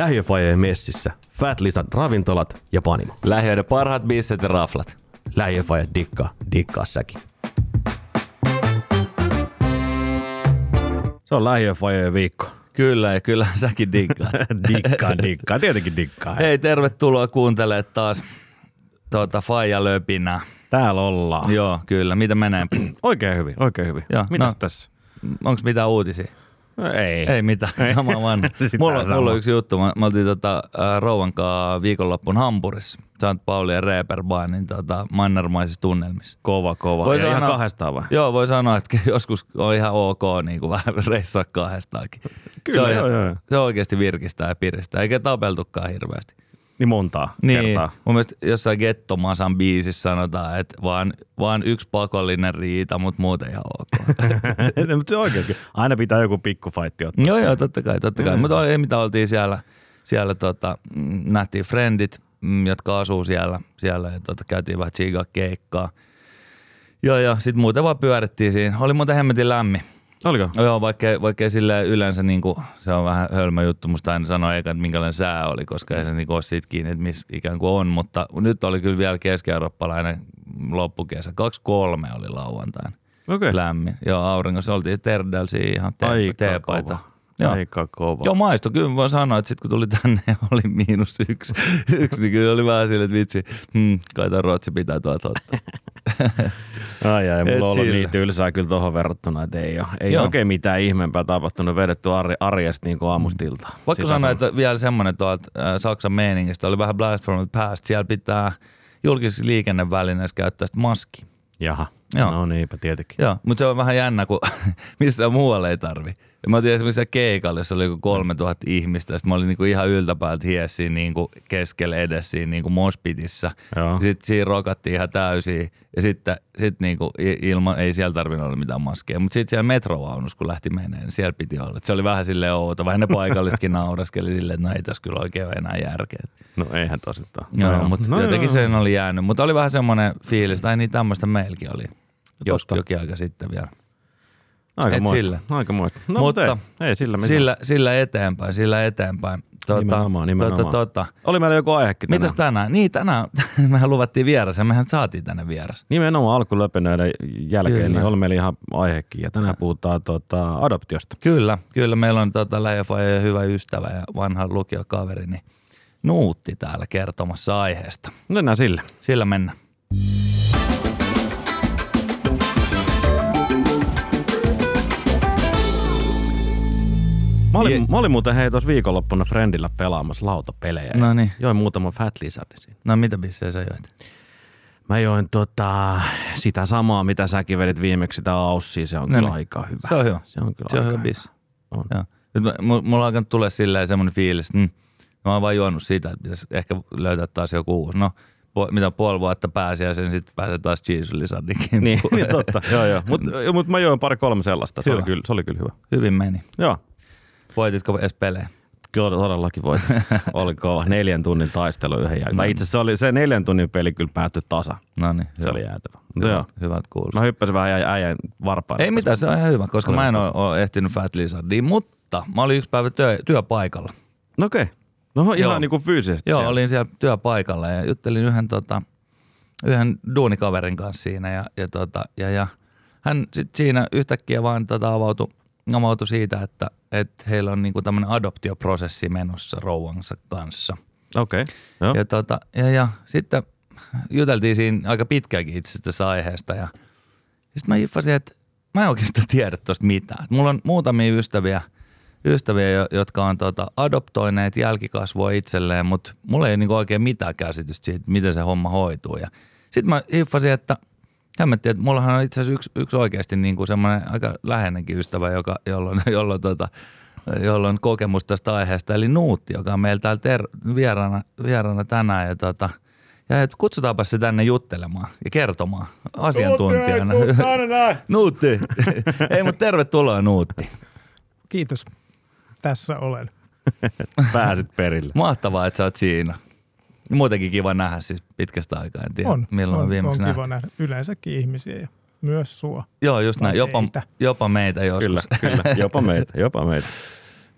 Lähiöfajeen messissä, Fat Lisan ravintolat ja panimo. Lähiöiden parhaat bisset ja raflat. Lähiöfaje dikkaa, dikkaa säkin. Se on lähiöfajeen viikko. Kyllä, ja kyllä säkin diggaat. dikkaa, dikkaa, tietenkin dikkaa. Hei, tervetuloa kuuntelemaan taas tuota Faija Löpinää. Täällä ollaan. Joo, kyllä. Mitä menee? Oikein hyvin, oikein hyvin. Joo, Mitäs no. tässä? Onko mitään uutisia? No, ei. Ei mitään, sama vaan. Mulla, sama. mulla on yksi juttu. Mä, mä oltiin tota, ää, rouvan kanssa viikonloppun Hampurissa. St. Pauli ja Reeperbahnin tota, mannermaisissa tunnelmissa. Kova, kova. Voi ja ihan sanoa- kahdestaan vai? Joo, voi sanoa, että joskus on ihan ok niin kuin vähän reissaa kahdestaakin. Kyllä, se on, joo, ihan- joo. se on oikeasti virkistää ja piristää, eikä tapeltukaan hirveästi. Niin montaa Niin, kertaa. mun mielestä jossain Gettomasan biisissä sanotaan, että vaan, vaan yksi pakollinen riita, mutta muuten ihan ok. No, mutta se oikein. Aina pitää joku pikkufaitti ottaa. joo, joo, totta kai, totta kai. Mm. Mutta ei mitä oltiin siellä, siellä tota, mm, nähtiin friendit, mm, jotka asuu siellä, siellä ja tota, käytiin vähän chigaa keikkaa. Joo, ja sitten muuten vaan pyörittiin siinä. Oli muuten hemmetin lämmin. Oliko? No Joo, vaikka, vaikka sille yleensä niin kuin, se on vähän hölmö juttu, musta aina sanoa eikä, että minkälainen sää oli, koska ei se niin ole siitä kiinni, että missä ikään kuin on, mutta nyt oli kyllä vielä keski-eurooppalainen loppukesä. 2-3 oli lauantaina Okei. lämmin. Joo, auringossa oltiin Terdelsiin ihan teepaita. Joo. Aika kova. Joo, maisto. Kyllä voin sanoa, että sitten kun tuli tänne ja oli miinus yksi, yksi niin kyllä oli vähän silleen, että vitsi, hmm, kai toi Ruotsi pitää tuolta ottaa. Ai ai, mulla Et on ollut niin tylsää kyllä tuohon verrattuna, että ei ole, ei Joo. oikein mitään ihmeempää tapahtunut, vedetty arje, arjesta niin kuin aamustilta. Vaikka sanoa, että vielä semmoinen tuolta äh, Saksan meiningistä oli vähän blast from the past. Siellä pitää julkisissa liikennevälineissä käyttää sitä maski. Jaha, Joo. no niinpä tietenkin. Joo, mutta se on vähän jännä, kun missään muualla ei tarvi. Ja mä oltiin esimerkiksi keikalla, jossa oli joku 3000 ihmistä, ja sitten mä olin niinku ihan yltäpäältä hies siinä niinku keskellä edessä siinä niinku mospitissä. Sitten siinä rokattiin ihan täysin, ja sitten sit niinku ilman, ei siellä tarvinnut olla mitään maskeja. Mutta sitten siellä metrovaunussa, kun lähti meneen, niin siellä piti olla. Et se oli vähän silleen outo, vähän ne paikallisetkin nauraskeli silleen, että no ei tässä kyllä oikein ole enää järkeä. No eihän tosittain. Joo, no, mutta no, jotenkin sen oli jäänyt. Mutta oli vähän semmoinen fiilis, tai niin tämmöistä meilläkin oli. Jos, Totta. jokin aika sitten vielä. Aika et moista. sillä. Aika moista. No, Mutta mutta ei, ei sillä mitään. Sillä, sillä eteenpäin, sillä eteenpäin. Tota, Nimenomaan, nimenomaan. Tota, tota. Oli meillä joku aihekin tänään. Mitäs tänään? Niin tänään, mehän luvattiin vieras ja mehän saatiin tänne vieras. Nimenomaan alkulöpinöiden jälkeen, Kyllä. niin oli meillä ihan aihekin. Ja tänään puhutaan tota, adoptiosta. Kyllä, kyllä meillä on lähiöfaija ja hyvä ystävä ja vanha lukiokaveri, niin Nuutti täällä kertomassa aiheesta. Mennään sille. Sillä mennään. Mä olin, Je- mä olin muuten hei tuossa viikonloppuna Friendillä pelaamassa lautapelejä. No niin. Join muutaman Fat Lizardin siinä. No mitä bissejä sä joit? Mä join tota, sitä samaa, mitä säkin vedit viimeksi, sitä Aussia. Se on No kyllä niin. aika hyvä. Se on hyvä. Se on kyllä Se on aika hyvä bis. On. Joo. Nyt mä, mu- mulla on alkanut tulla silleen semmoinen fiilis, että mm, mä oon vaan juonut siitä, että pitäisi ehkä löytää taas joku uusi. No, pu- mitä puoli vuotta pääsi ja sen sitten pääsee taas cheese lizardinkin. Niin, niin totta. joo, joo. Mutta mut mä join pari kolme sellaista. Se Hyvä. oli, kyllä, se oli kyllä hyvä. Hyvin meni. Joo. Voititko edes pelejä? Kyllä todellakin voi. oli kova. Neljän tunnin taistelu yhden jälkeen. Tai itse asiassa se, oli, se neljän tunnin peli kyllä päättyi tasa. No niin, Se oli jäätävä. Mutta joo. hyvät, kuulostaa. Mä hyppäsin vähän äijän, äijän varpaille. Ei mitään, se on ihan hyvä, koska Oli mä en hyvä. ole, ole ehtinyt Fat Lizardiin, mutta mä olin yksi päivä työ, työpaikalla. No okei. No ihan Joo. niin kuin fyysisesti. Joo, siellä. olin siellä työpaikalla ja juttelin yhden, tota, yhden duunikaverin kanssa siinä ja, ja, tota, ja, ja hän sit siinä yhtäkkiä vaan tota avautui, avautui siitä, että, että heillä on niinku tämmöinen adoptioprosessi menossa rouvansa kanssa. Okei. Joo. Ja, tota, ja, ja sitten juteltiin siinä aika pitkäänkin itse tästä aiheesta ja sitten mä hiffasin, että mä en oikeastaan tiedä tuosta mitään. Et mulla on muutamia ystäviä, ystäviä jo- jotka on tota, adoptoineet jälkikasvua itselleen, mutta mulla ei niinku oikein mitään käsitystä siitä, miten se homma hoituu. Ja sitten mä hiffasin, että hämmettiin, että mullahan on itse asiassa yksi, yksi oikeasti niinku semmoinen aika läheinenkin ystävä, joka, jolloin, jolloin, tota, jolloin on kokemus tästä aiheesta, eli Nuutti, joka on meillä täällä ter- vieraana, vieraana tänään. Ja, tota, ja et kutsutaanpa se tänne juttelemaan ja kertomaan asiantuntijana. Nuutti. Ei, mutta tervetuloa Nuutti. Kiitos. Tässä olen. Pääsit perille. Mahtavaa, että sä oot siinä. Muutenkin kiva nähdä siis pitkästä aikaa. En tiedä, On, milloin on, on, on viimeksi nähty. kiva nähdä yleensäkin ihmisiä ja myös sua. Joo, just näin. Jopa, teitä. jopa meitä joskus. Kyllä, kyllä. Jopa meitä, jopa meitä.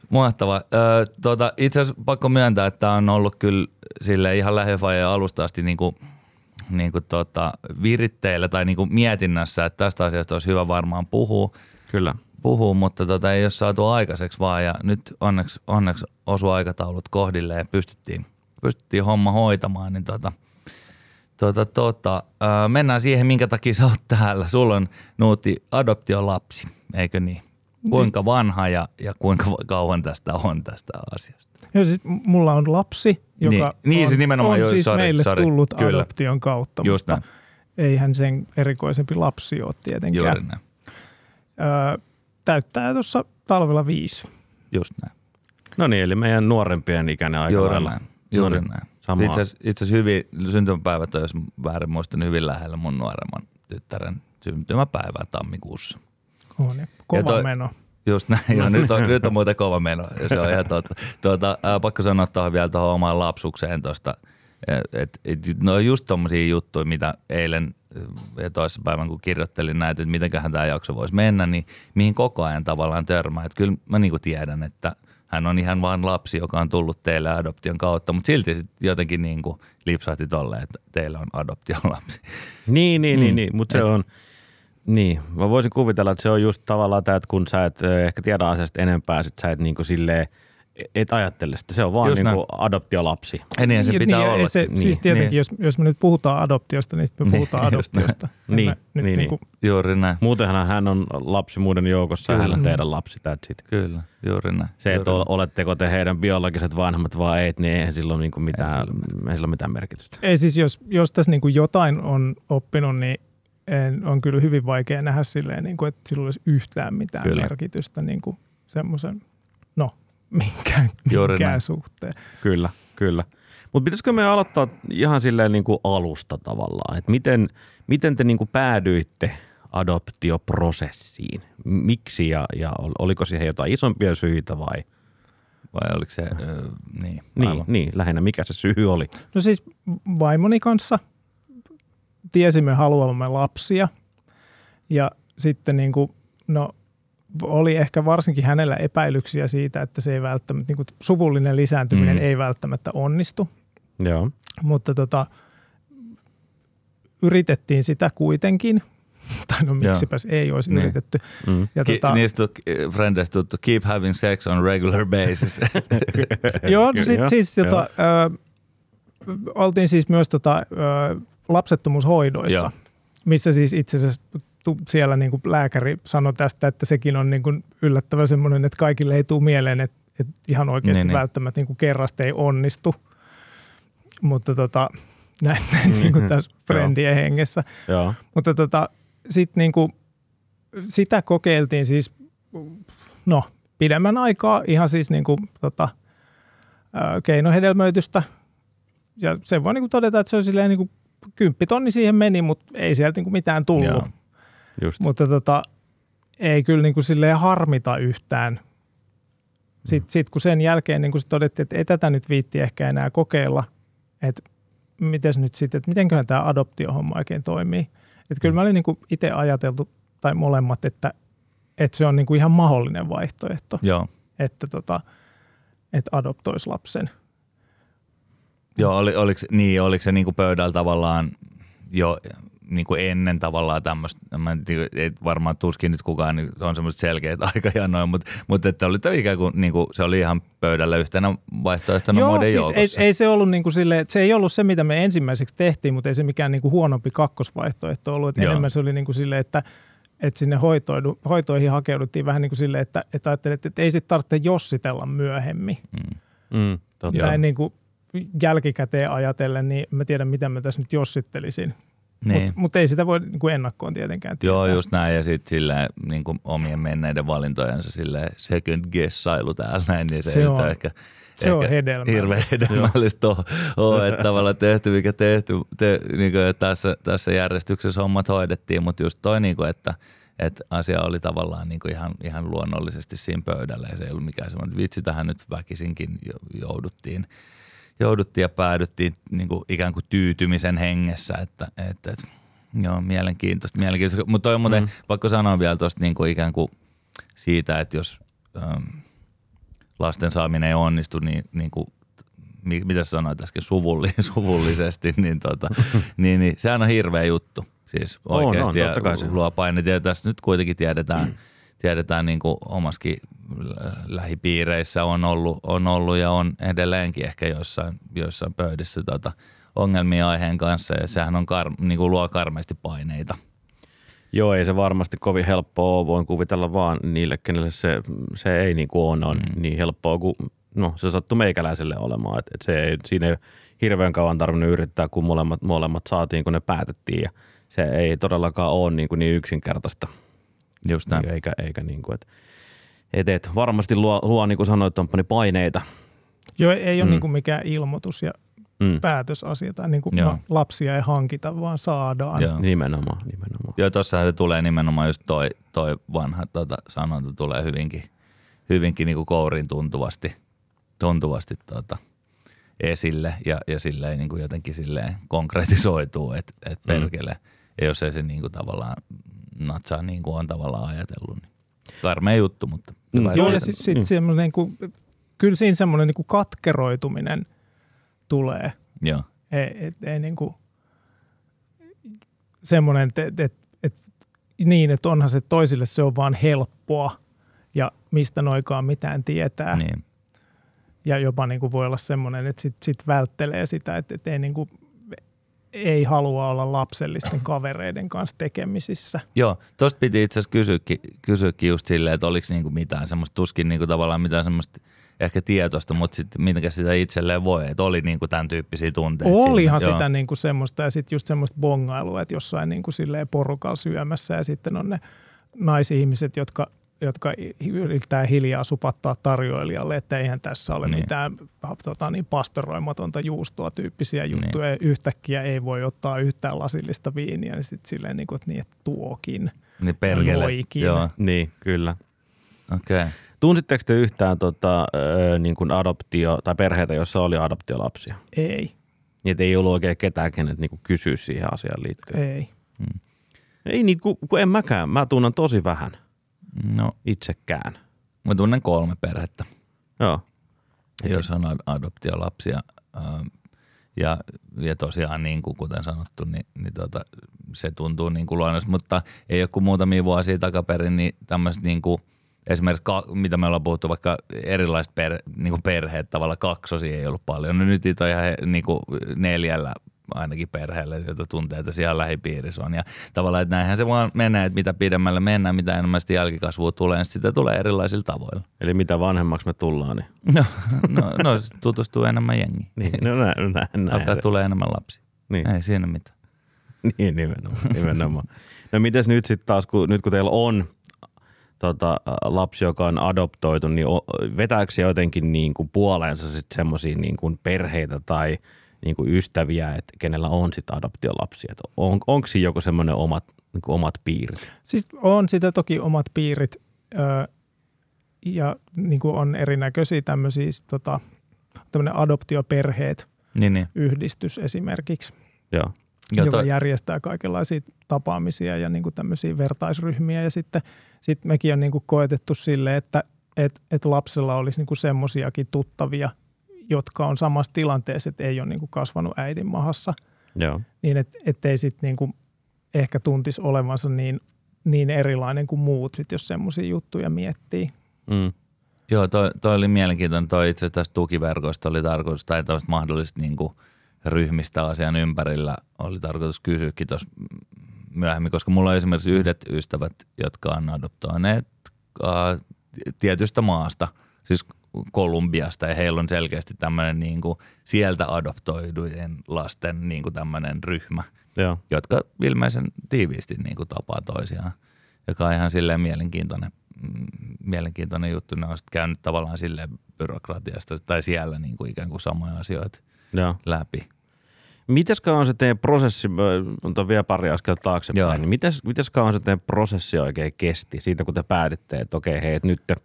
Mahtava. Öö, tota, itse asiassa pakko myöntää, että on ollut kyllä sille ihan lähiöfajan alusta asti niin kuin, niin kuin tota, viritteillä tai niin kuin mietinnässä, että tästä asiasta olisi hyvä varmaan puhua, Kyllä. puhua mutta tota, ei ole saatu aikaiseksi vaan ja nyt onneksi, onneksi osu aikataulut kohdille ja pystyttiin, pystyttiin homma hoitamaan, niin tota, tota, tota, öö, mennään siihen, minkä takia sä oot täällä. Sulla on Nuutti adoptiolapsi, eikö niin? Kuinka vanha ja, ja kuinka kauan tästä on tästä asiasta? Ja siis mulla on lapsi, joka Niin, niin, on, siis nimenomaan, on joo, siis sorry, meille sorry, tullut kyllä. adoption kautta, Just mutta eihän sen erikoisempi lapsi ole tietenkään. Juuri näin. Öö, täyttää tuossa talvella viisi. Just näin. No niin, eli meidän nuorempien ikäinen aika Juuri lailla. näin. Juuri No niin, näin. samaa. Itse asiassa- itse asiassa hyvin, syntymäpäivät on, jos väärin muistan, hyvin lähellä mun nuoremman tyttären syntymäpäivää tammikuussa. On, ja kova toi- meno. Just näin, joo, nyt, on, nyt on muuten kova meno, ja se on ihan totta. Tuota, ää, pakko sanoa tuohon vielä tuohon omaan lapsukseen tuosta, että et, no just tommosia juttuja, mitä eilen ja toissapäivän kun kirjoittelin näitä, että mitenköhän tämä jakso voisi mennä, niin mihin koko ajan tavallaan törmää. Että kyllä mä niinku tiedän, että hän on ihan vain lapsi, joka on tullut teille adoption kautta, mutta silti sit jotenkin niinku lipsahti tolle, että teillä on adoptiolapsi. Niin, niin, Mm. niin, niin mutta se on, niin, mä voisin kuvitella, että se on just tavallaan tämä, että kun sä et ehkä tiedä asiasta enempää, sit sä et niinku silleen, et ajattele sitä, se on vaan Just niinku adoptiolapsi. Ja niin se Niin, pitää niin, olla. ei Se, niin, siis tietenkin, niin. jos, jos me nyt puhutaan adoptiosta, niin sitten me Niin, puhutaan näin. adoptiosta. Niin, mä nyt niin, niinku- Juuri näin. Muutenhan hän on lapsi muiden joukossa ja hän on teidän lapsi, that's it. Kyllä, juuri näin. Se, että juuri ol- oletteko te heidän biologiset vanhemmat vai ei, niin eihän sillä ole niinku mitään, ei sillä ole mitään merkitystä. Ei siis, jos, jos tässä niinku jotain on oppinut, niin en, on kyllä hyvin vaikea nähdä silleen, niin kuin, että sillä olisi yhtään mitään Kyllä. merkitystä niin kuin semmoisen, minkään, minkään suhteen. Kyllä, kyllä. Mutta pitäisikö me aloittaa ihan silleen niin kuin alusta tavallaan, että miten, miten te niin kuin päädyitte adoptioprosessiin? Miksi ja, ja ol- oliko siihen jotain isompia syitä vai? Vai oliko se, ö, niin, Niin, niin, lähinnä mikä se syy oli? No siis vaimoni kanssa tiesimme haluamme lapsia ja sitten niin kuin, no, oli ehkä varsinkin hänellä epäilyksiä siitä, että se ei välttämättä, niin kuin suvullinen lisääntyminen Mm. ei välttämättä onnistu. Joo. mutta tota, yritettiin sitä kuitenkin. Tai no miksipäs ei olisi Niin. yritetty. Mm. Ja Ki- tota, niistä on frendeistä tuttu keep having sex on regular basis. joo, Kyllä, sit, joo, siis joo. tota, ö, oltiin siis myös tota, ö, lapsettomuushoidoissa, Joo. missä siis itse asiassa siellä niin kuin lääkäri sanoi tästä, että sekin on niin kuin yllättävän semmoinen, että kaikille ei tule mieleen, että, että ihan oikeasti Niin, niin, niin. välttämättä niin kuin kerrasta ei onnistu. Mutta tota, näin, näin niin kuin tässä friendien hengessä. Joo. Mutta tota, sitten niinku, sitä kokeiltiin siis, no, pidemmän aikaa ihan siis niinku, tota, ö, keinohedelmöitystä. Ja se voi niinku todeta, että se on silleen niinku, kymppitonni siihen meni, mutta ei sieltä niinku mitään tullut. Joo. Just. Mutta tota, ei kyllä niinku silleen harmita yhtään. Sitten sit, kun sen jälkeen niin sit todettiin, että ei tätä nyt viitti ehkä enää kokeilla, että mites nyt sitten, että mitenköhän tämä adoptiohomma oikein toimii. Että kyllä mä olin niinku itse ajateltu, tai molemmat, että, että se on niinku ihan mahdollinen vaihtoehto, Joo. että, tota, että adoptoisi lapsen. Joo, oli, oliko, niin, oliko se niinku pöydällä tavallaan jo niinku ennen tavallaan tämmöistä, mä en tiedä, ei varmaan tuskin nyt kukaan niin on semmoiset selkeät aikajanoja, mutta, mutta että oli tämä ikään kuin niinku, se oli ihan pöydällä yhtenä vaihtoehtona Joo, muiden siis ei, joukossa. ei, se ollut niinku sille, että se ei ollut se, mitä me ensimmäiseksi tehtiin, mutta ei se mikään niinku huonompi kakkosvaihtoehto ollut. Että Joo. enemmän se oli niinku sille, että, että sinne hoitoidu, hoitoihin hakeuduttiin vähän niin kuin silleen, että, että ajattelet, että ei sitten tarvitse jossitella myöhemmin. Mm. Mm, totta. Näin niin kuin jälkikäteen ajatellen, niin mä tiedän, mitä mä tässä nyt jossittelisin. Niin. Mutta mut ei sitä voi niin kuin ennakkoon tietenkään tietää. Joo, just näin. Ja sitten silleen niin kuin omien menneiden valintojensa silleen second guessailu täällä näin, niin se, Se on- ehkä, se on ehkä hedelmällistä. Hirveän hedelmällistä on, on että tavallaan tehty mikä tehty. Te, niin kuin, tässä, tässä järjestyksessä hommat hoidettiin, mutta just toi, niin kuin, että että asia oli tavallaan niin kuin ihan, ihan luonnollisesti siinä pöydällä ja se ei ollut mikään semmoinen, vitsi tähän nyt väkisinkin jo- jouduttiin, jouduttiin ja päädyttiin niin kuin ikään kuin tyytymisen hengessä, että, että, että joo, mielenkiintoista, mielenkiintoista. Mutta toi on muuten, Mm. pakko sanoa vielä tuosta niin kuin ikään kuin siitä, että jos ähm, lasten saaminen ei onnistu, niin, niin kuin, mitä sä sanoit äsken, suvulli, suvullisesti, niin, tota, niin, niin sehän on hirveä juttu. Siis oikeasti on, on, ja luo paineita. Ja tässä nyt kuitenkin tiedetään, mm. Tiedetään niin kuin omaskin lähipiireissä on ollut, on ollut ja on edelleenkin ehkä joissain, joissain pöydissä tota, ongelmia aiheen kanssa ja sehän on kar, niin kuin luo karmeasti paineita. Joo, ei se varmasti kovin helppoa ole. Voin kuvitella vaan niille, kenelle se, se ei niin kuin on, on mm. niin helppoa kuin no, se sattuu meikäläiselle olemaan. Et, et se ei, siinä ei hirveän kauan tarvinnut yrittää, kun molemmat, molemmat saatiin, kun ne päätettiin. Ja se ei todellakaan ole niin, kuin niin yksinkertaista. Just näin. Eikä, eikä niin kuin, että et, et varmasti luo, luo niin kuin sanoit, paineita. Joo, ei ole mm. niin kuin mikään ilmoitus ja mm. päätösasia tai niin kuin no, lapsia ei hankita, vaan saadaan. Joo. Nimenomaan, nimenomaan. Joo, tuossahan se tulee nimenomaan just toi, toi vanha tota, sanonta tulee hyvinkin, hyvinkin niin kuin kouriin tuntuvasti, tuntuvasti tota, esille ja, ja silleen niin kuin jotenkin silleen konkretisoituu, että et mm. perkele. Mm. Ja jos ei se niin kuin tavallaan natsaa niin kuin on tavallaan ajatellut, niin karmea juttu, mutta mm. Joo, ja sitten sit mm. semmoinen, niin kuin, kyllä siinä semmoinen niin kuin katkeroituminen tulee. Joo. Ei, et, ei niin kuin, semmoinen, että et, et, et, niin, että onhan se toisille se on vaan helppoa ja mistä noikaan mitään tietää. Niin. Ja jopa niin kuin voi olla semmoinen, että sit, sit välttelee sitä, että, että ei niin kuin ei halua olla lapsellisten kavereiden kanssa tekemisissä. Joo, tuosta piti itse asiassa kysyäkin, kysyäkin just silleen, että oliko niinku mitään semmoista, tuskin niinku tavallaan mitään semmoista ehkä tietoista, mutta sitten mitenkä sitä itselleen voi, että oli niinku tämän tyyppisiä tunteita. Olihan siinä. sitä niinku semmoista ja sitten just semmoista bongailua, että jossain niinku porukalla syömässä ja sitten on ne naisihmiset, jotka – jotka yrittää hiljaa supattaa tarjoilijalle, että eihän tässä ole niin. mitään tota, niin pastoroimatonta juustoa tyyppisiä juttuja. Niin. Yhtäkkiä ei voi ottaa yhtään lasillista viiniä, niin sitten silleen niin kuin, että, niin, että tuokin. Niin perkele. Joo. Niin, kyllä. Okei. Okay. Tunsitteko te yhtään tota, niin kuin adoptio- tai perheitä, joissa oli adoptiolapsia? Ei. Niin, ei ollut oikein ketään, kenet niin kysyä siihen asiaan liittyen? Ei. Hmm. Ei niin, kun, kun en mäkään. Mä tunnen tosi vähän. No. Itsekään. Mä tunnen kolme perhettä. Joo. Jos on adoptiolapsia. Ähm, ja, ja tosiaan, niin kuin kuten sanottu, niin, niin tota, se tuntuu niin kuin luonnossa, mutta ei ole kuin muutamia vuosia takaperin, niin tämmöiset niin kuin, esimerkiksi, ka, mitä me ollaan puhuttu, vaikka erilaiset per, niin kuin perheet, tavallaan kaksosia ei ollut paljon. No nyt niitä on ihan niin kuin neljällä ainakin perheelle, joita tunteita siellä lähipiirissä on. Ja tavallaan, että näinhän se vaan menee, että mitä pidemmälle mennään, mitä enemmän sitä jälkikasvua tulee, niin sitä tulee erilaisilla tavoilla. Eli mitä vanhemmaksi me tullaan, niin... No, no, no tutustuu enemmän jengiin. Niin, no näin, näin, näin. Alkaa tulee enemmän lapsi. Niin. Ei siinä mitään. Niin, nimenomaan. nimenomaan. no mites nyt sitten taas, kun, nyt kun teillä on tota, lapsi, joka on adoptoitu, niin vetääkö se jotenkin niin kuin puoleensa sitten semmoisia niin kuin perheitä tai – niin kuin ystäviä, että kenellä on sitten adoptiolapsia. On, onko siinä joku semmoinen omat, niin kuin omat piirit? Siis on sitä toki omat piirit öö, ja niin kuin on erinäköisiä tämmöisiä tota, tämmöinen adoptioperheet, niin, niin. yhdistys esimerkiksi, Joo. joka toi... järjestää kaikenlaisia tapaamisia ja niin kuin tämmöisiä vertaisryhmiä. Ja sitten sit mekin on niin kuin koetettu sille, että et, et lapsella olisi niin semmoisiakin tuttavia – jotka on samassa tilanteessa, että ei ole niin kuin kasvanut äidin mahassa. Joo. Niin et, ettei sitten niin kuin ehkä tuntisi olevansa niin, niin erilainen kuin muut, sit jos semmoisia juttuja miettii. Mm. Joo, toi, toi oli mielenkiintoinen. Toi itse asiassa tästä tukiverkoista oli tarkoitus, tai tämmöistä mahdollista niin kuin ryhmistä asian ympärillä oli tarkoitus kysyäkin tuossa myöhemmin, koska mulla on esimerkiksi yhdet ystävät, jotka on adoptoineet äh, tietystä maasta, siis Kolumbiasta ja heillä on selkeästi tämmöinen niin kuin sieltä adoptoidujen lasten niin kuin tämmöinen ryhmä, Joo. jotka ilmeisen tiiviisti niin kuin tapaa toisiaan, joka on ihan silleen mielenkiintoinen, mm, mielenkiintoinen juttu. Ne on käynyt tavallaan silleen byrokratiasta tai siellä niin kuin ikään kuin samoja asioita Joo. läpi. Mites kauan se teidän prosessi, on vielä pari askelta taaksepäin, niin mites, mites kauan se teidän prosessi oikein kesti siitä, kun te pääditte, että okei, hei, että nyt te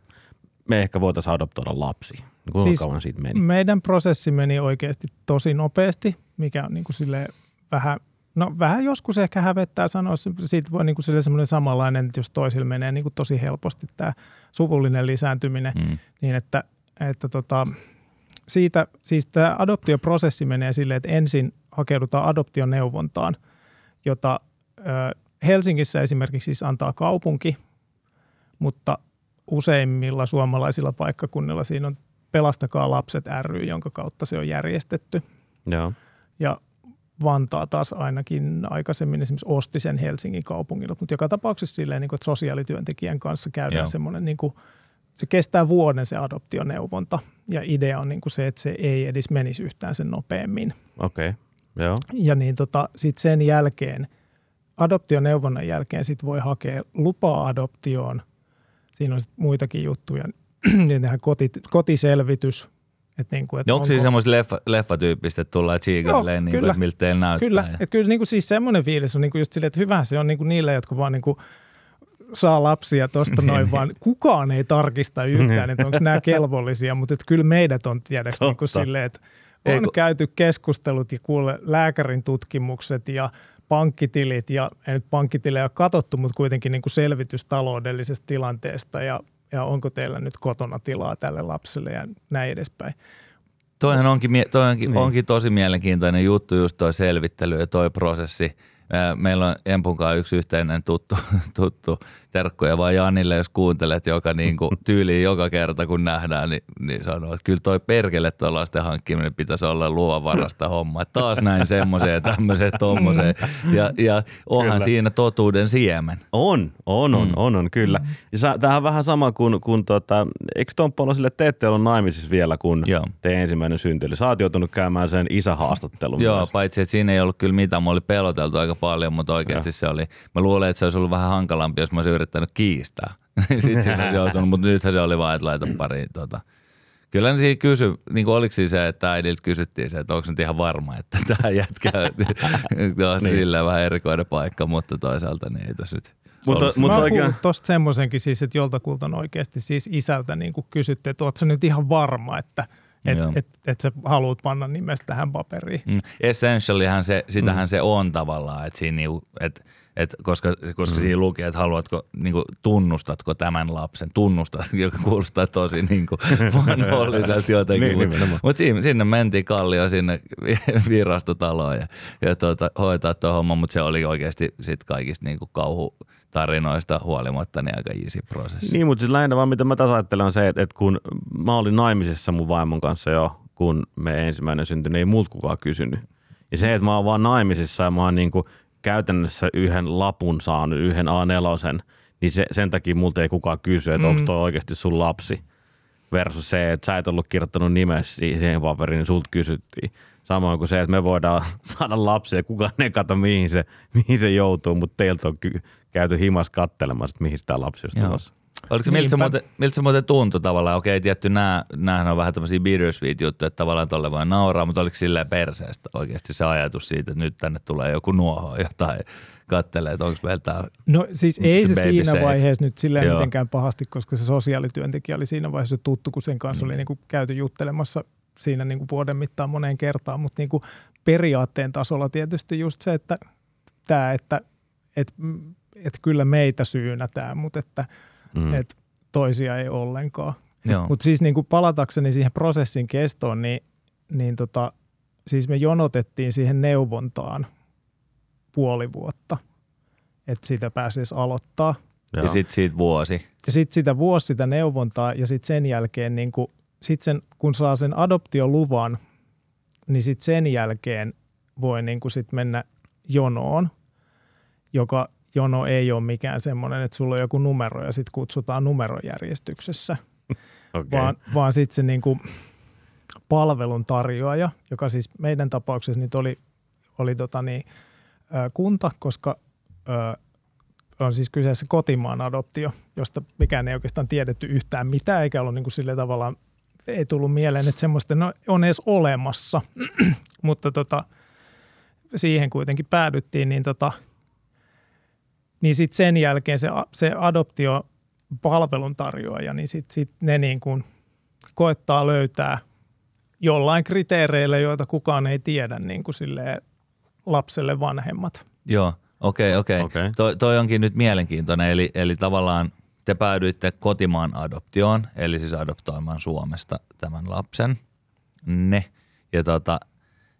me ehkä voitaisiin adoptoida lapsi? Niin kuinka siis kauan siitä meni? Meidän prosessi meni oikeasti tosi nopeasti, mikä on niin kuin vähän, no vähän joskus ehkä hävettää sanoa, siitä voi niin kuin sille semmoinen samanlainen, että jos toisille menee niin kuin tosi helposti tämä suvullinen lisääntyminen, mm. niin että että tota, siitä, siis tämä adoptioprosessi menee silleen, että ensin hakeudutaan adoptioneuvontaan, jota ö, Helsingissä esimerkiksi siis antaa kaupunki, mutta useimmilla suomalaisilla paikkakunnilla siinä on Pelastakaa lapset ry, jonka kautta se on järjestetty. Joo. Ja Vantaa taas ainakin aikaisemmin esimerkiksi osti sen Helsingin kaupungilla, mutta joka tapauksessa silleen, niin kuin, että sosiaalityöntekijän kanssa käydään semmoinen, niin kuin, se kestää vuoden se adoptioneuvonta ja idea on niin kuin se, että se ei edes menisi yhtään sen nopeammin. Okei. Okay. Joo. Ja niin tota, sitten sen jälkeen, adoptioneuvonnan jälkeen sit voi hakea lupaa adoptioon. Siinä on muitakin juttuja. niin tehdään koti, kotiselvitys. Et niin kuin, et Onko siinä semmoista leffa, leffatyyppistä, että tullaan chiigalleen, niin kuin, että miltä teillä näyttää? Kyllä, ja- että kyllä niin kuin siis semmoinen fiilis on niin kuin just silleen, että hyvä se on niin kuin niille, jotka vaan niin kuin saa lapsia tuosta noin, vaan kukaan ei tarkista yhtään, että onko nämä kelvollisia, mutta että kyllä meidät on tiedäks niin kuin silleen, että Ei on kun- käyty keskustelut ja kuule lääkärin tutkimukset ja pankkitilit ja ei nyt pankkitilejä ole katsottu, mutta kuitenkin niin kuin selvitys taloudellisesta tilanteesta ja, ja onko teillä nyt kotona tilaa tälle lapselle ja näin edespäin. Toihan onkin, toi onkin, Niin. niin. onkin tosi mielenkiintoinen juttu, just toi selvittely ja toi prosessi. Meillä on Empun kanssa yksi yhteinen tuttu, tuttu terkkoja vaan Janille, jos kuuntelet, joka niinku tyyliin joka kerta kun nähdään, niin, niin sanoo, että kyllä toi perkele tuo lasten hankkiminen pitäisi olla luovarasta homma. Että taas näin semmoiseen ja tämmöiseen tommoseen. Ja, ja onhan Kyllä. siinä totuuden siemen. On, on, on, Mm. on, on kyllä. Ja tämähän on vähän sama kuin, kuin tota, eikö Tomppa olla sille, te ette ollut naimisissa vielä, kun Joo. teidän ensimmäinen syntyi. Eli sä oot joutunut käymään sen isähaastattelun Joo, myös. paitsi että siinä ei ollut kyllä mitään. Mä oli peloteltu aika paljon, mutta oikeasti Joo. se oli. Mä luulen, että se olisi ollut vähän hankalampi, jos mä olisin yrittänyt kiistää. Sitten siinä olisi joutunut, mutta nythän se oli vaan, että laita pari tota. Kyllä ne siinä kysy, niin kuin oliko siinä se, että äidiltä kysyttiin se, että onko nyt ihan varma, että tämä jätkä on niin. silleen vähän erikoinen paikka, mutta toisaalta niin ei tässä nyt Mutta- mutta Mä oon oikein- tosta semmoisenkin siis, että joltakulta on oikeasti siis isältä niin kysytty, että ootko nyt ihan varma, että et, Joo. et, et sä haluat panna nimestä tähän paperiin. Mm. Essentiallyhan se, sitähän mm. se on tavallaan, että siinä niinku, et, et koska, koska mm. siinä lukee, että haluatko, niinku, tunnustatko tämän lapsen, tunnustat, joka kuulostaa tosi niinku, vanholliselta jotenkin. Niin, Mutta mut sinne, sinne mentiin kallio sinne virastotaloon ja, ja tuota, hoitaa tuo homma, mutta se oli oikeasti sit kaikista niinku, kauhutarinoista huolimatta niin aika easy prosessi. Niin, mutta siis lähinnä vaan mitä mä tässä ajattelen on se, että, että kun mä olin naimisissa mun vaimon kanssa jo, kun me ensimmäinen syntyi, niin ei muut kukaan kysynyt. Ja se, että mä oon vaan naimisissa ja mä oon niin kuin käytännössä yhden lapun saanut, yhden A4, niin se, sen takia multa ei kukaan kysy, että mm. onko toi oikeasti sun lapsi. Versus se, että sä et ollut kirjoittanut nimesi siihen paperiin, niin sulta kysyttiin. Samoin kuin se, että me voidaan saada lapsia, kukaan ei kato mihin se, mihin se joutuu, mutta teiltä on ky- käyty himas kattelemassa, että mihin sitä lapsi on Joo. tulossa. Oliko se, miltä, se muuten, miltä se muuten tuntui tavallaan? Okei, tietty nämä, nämähän on vähän tämmöisiä bittersweet juttuja, että tavallaan tolle voi nauraa, mutta oliko silleen perseestä oikeasti se ajatus siitä, että nyt tänne tulee joku nuoho jotain kattelee, että onko meillä täällä No siis ei Se se, siinä safe. vaiheessa nyt silleen Joo. mitenkään pahasti, koska se sosiaalityöntekijä oli siinä vaiheessa tuttu, kun sen kanssa mm. oli niin kuin käyty juttelemassa siinä niin kuin vuoden mittaan moneen kertaan, mutta niin kuin periaatteen tasolla tietysti just se, että tämä, että et, et kyllä meitä syynätään, mutta että Mm. et toisia ei ollenkaan. Mutta siis niin kuin palatakseni siihen prosessin kestoon, niin, niin tota, siis me jonotettiin siihen neuvontaan puoli vuotta, että sitä pääsisi aloittaa. Joo. ja sitten siitä vuosi. Ja sitten sitä vuosi sitä neuvontaa ja sitten sen jälkeen, niin kun, sit sen, kun saa sen adoptioluvan, niin sitten sen jälkeen voi niin kun sit mennä jonoon, joka jono ei ole mikään semmoinen, että sulla on joku numero ja sitten kutsutaan numerojärjestyksessä, okay. vaan, vaan sitten se niin kuin palvelun tarjoaja, joka siis meidän tapauksessa nyt oli, oli tota niin, kunta, koska ö, on siis kyseessä kotimaan adoptio, josta mikään ei oikeastaan tiedetty yhtään mitään, eikä ollut niin kuin sille tavallaan, ei tullut mieleen, että semmoista no, on edes olemassa, mutta tota, siihen kuitenkin päädyttiin, niin, tota, niin sitten sen jälkeen se, se adoptio palveluntarjoaja, niin sitten sit ne niin kuin koettaa löytää jollain kriteereillä, joita kukaan ei tiedä niin kuin silleen lapselle vanhemmat. Joo, okei, okei. Okei. Toi, toi onkin nyt mielenkiintoinen, eli, eli tavallaan te päädyitte kotimaan adoptioon, eli siis adoptoimaan Suomesta tämän lapsen. Ne. Ja, tota,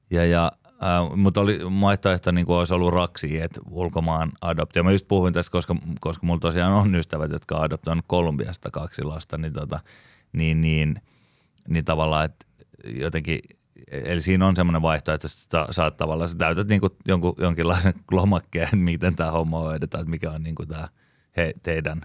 ja, ja äh, mutta oli vaihtoehto niin kuin olisi ollut raksi, että ulkomaan adoptio. Mä just puhuin tästä, koska, koska mulla tosiaan on ystävät, jotka on adoptoinut Kolumbiasta kaksi lasta, niin, tota, niin, niin, niin tavallaan, että jotenkin Eli siinä on semmoinen vaihtoehto, että sä saat tavallaan, sä täytät niin kuin jonkun, jonkinlaisen lomakkeen, miten tämä homma hoidetaan, että mikä on niin kuin tämä he, teidän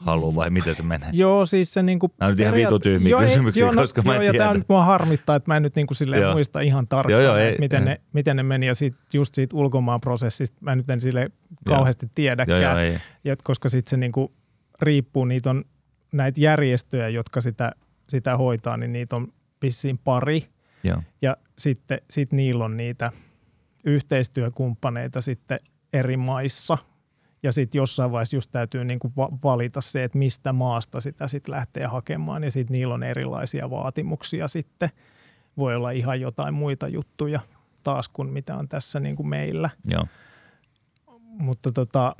halu vai miten se menee? Joo, siis se niinku... Nämä on nyt ihan vitu tyhmiä kysymyksiä, joo, no, koska joo, mä en ja tiedä. tämä nyt mua harmittaa, että mä en nyt niinku silleen joo. muista ihan tarkkaan, joo, joo, ei, miten, ne, miten ne meni ja sit, just siitä ulkomaan prosessista mä nyt en sille kauheasti joo. tiedäkään, joo, joo, ei. Ja, koska sitten se niinku riippuu, niitä on näitä järjestöjä, jotka sitä, sitä hoitaa, niin niitä on vissiin pari – Joo. Ja sitten sit niillä on niitä yhteistyökumppaneita sitten eri maissa. Ja sitten jossain vaiheessa just täytyy niinku valita se, että mistä maasta sitä sitten lähtee hakemaan. Ja sitten niillä on erilaisia vaatimuksia sitten. Voi olla ihan jotain muita juttuja taas kuin mitä on tässä niinku meillä. Joo. Mutta tota,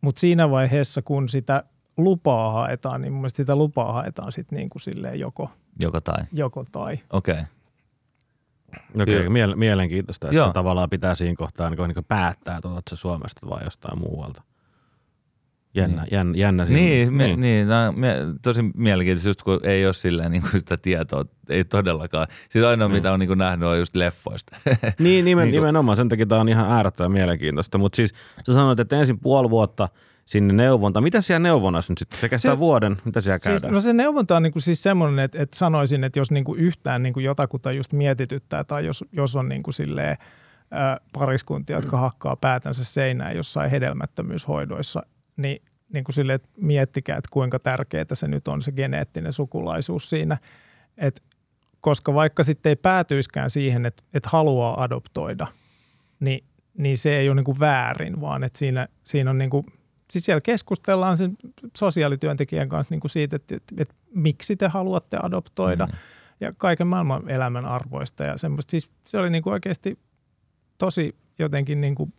mut siinä vaiheessa, kun sitä lupaa haetaan, niin mun sitä lupaa haetaan sitten niin kuin silleen joko – Joko tai? Joko tai. Okei. Okay. Okei, okay, miele- mielenkiintoista, että Joo. se tavallaan pitää siinä kohtaa niin niin päättää, että oletko se Suomesta vai jostain muualta. Jännä, niin. jännä, jännä niin, me, niin. niin no, me, tosi mielenkiintoista, just kun ei ole silleen niin kuin sitä tietoa, ei todellakaan. Siis ainoa, niin. mitä on niin kuin nähnyt, on just leffoista. Niin, nimen, niin kuin, nimenomaan, sen takia tämä on ihan äärettömän mielenkiintoista. Mutta siis sä sanoit, että ensin puoli vuotta – sinne neuvonta. Mitä siellä neuvonnassa nyt sitten? Se kestää se, vuoden. Mitä siellä siis, käydään? No se neuvonta on niin kuin siis semmoinen, että, että sanoisin, että jos niin kuin yhtään niin kuin jotakuta just mietityttää tai jos, jos on niin kuin silleen, ä, pariskuntia, jotka hakkaa päätänsä seinään jossain hedelmättömyyshoidoissa, niin, niin kuin silleen, että miettikää, että kuinka tärkeää se nyt on se geneettinen sukulaisuus siinä. että koska vaikka sitten ei päätyiskään siihen, että, että haluaa adoptoida, niin, niin se ei ole niin kuin väärin, vaan että siinä, siinä on niin kuin – siis siellä keskustellaan sen sosiaalityöntekijän kanssa niin kuin siitä, että, että, että miksi te haluatte adoptoida mm. ja kaiken maailman elämän arvoista ja semmoista. Siis se oli niin kuin oikeasti tosi jotenkin niin kuin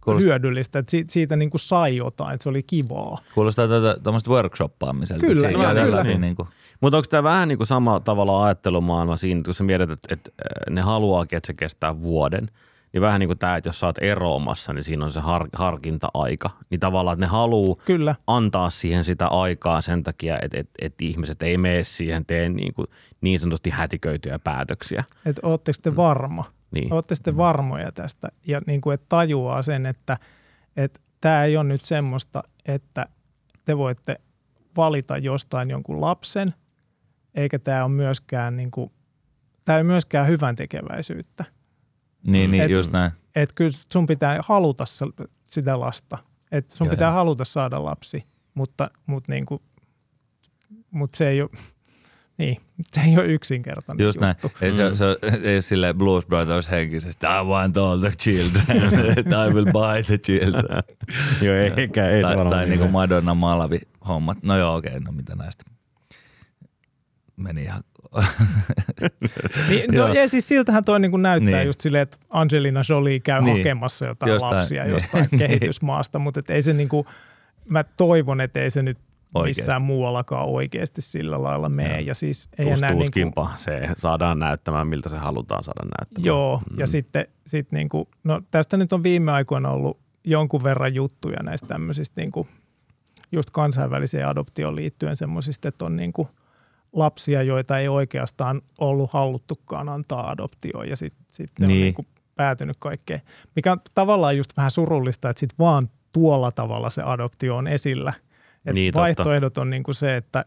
Kuulostaa. hyödyllistä, että siitä, siitä niin kuin sai jotain, että se oli kivaa. Kuulostaa tuommoista workshoppaamiselta. Kyllä, no, kyllä. Niin. Niin kuin. Mutta onko tämä vähän niin kuin sama tavalla ajattelumaailma siinä, kun sä mietit, että, että ne haluaakin, että se kestää vuoden – niin vähän niin kuin tämä, että jos sä oot eroamassa, niin siinä on se har, harkinta-aika. Niin tavallaan, että ne haluaa Kyllä. antaa siihen sitä aikaa sen takia, että, että, että ihmiset ei mene siihen, tee niin, kuin, niin sanotusti hätiköityjä päätöksiä. Että ootteko te varma? Niin. Ootteko te mm. varmoja tästä? Ja niin kuin, että tajuaa sen, että, että tämä ei ole nyt semmoista, että te voitte valita jostain jonkun lapsen, eikä tämä ole myöskään, niin kuin, tämä ei myöskään hyvän tekeväisyyttä – niin, niin et, just näin. Että kyllä sun pitää haluta sitä lasta. Että sun Joo, pitää jo. haluta saada lapsi, mutta, mutta, niin kuin, mutta se ei ole, niin, se ei ole yksinkertainen Just juttu. näin. Ei, se, se, ei ole silleen Blues Brothers henkisesti, I want all the children, I will buy the children. joo, eikä, ei Tai, tai niin kuin Madonna Malavi hommat. No joo, okei, okay, no mitä näistä. Meni ihan niin, no, ja siis siltähän toi niin kuin näyttää niin. just silleen, että Angelina Jolie käy niin. hakemassa jotain jostain, lapsia niin. jostain kehitysmaasta, mutta ei se niin kuin, mä toivon, että ei se nyt Oikeasti. missään muuallakaan oikeasti sillä lailla mene. Ja, ja siis ei enää niin kuin, se saadaan näyttämään, miltä se halutaan saada näyttämään. Joo, mm. ja sitten sit niin kuin, no tästä nyt on viime aikoina ollut jonkun verran juttuja näistä tämmöisistä niin kuin, just kansainväliseen adoptioon liittyen semmoisista, että on niin kuin – lapsia, joita ei oikeastaan ollut haluttukaan antaa adoptioon ja sitten sit ne niin. on niin kuin päätynyt kaikkeen. Mikä on tavallaan just vähän surullista, että sitten vaan tuolla tavalla se adoptio on esillä. Et niin, vaihtoehdot totta. on niin kuin se, että,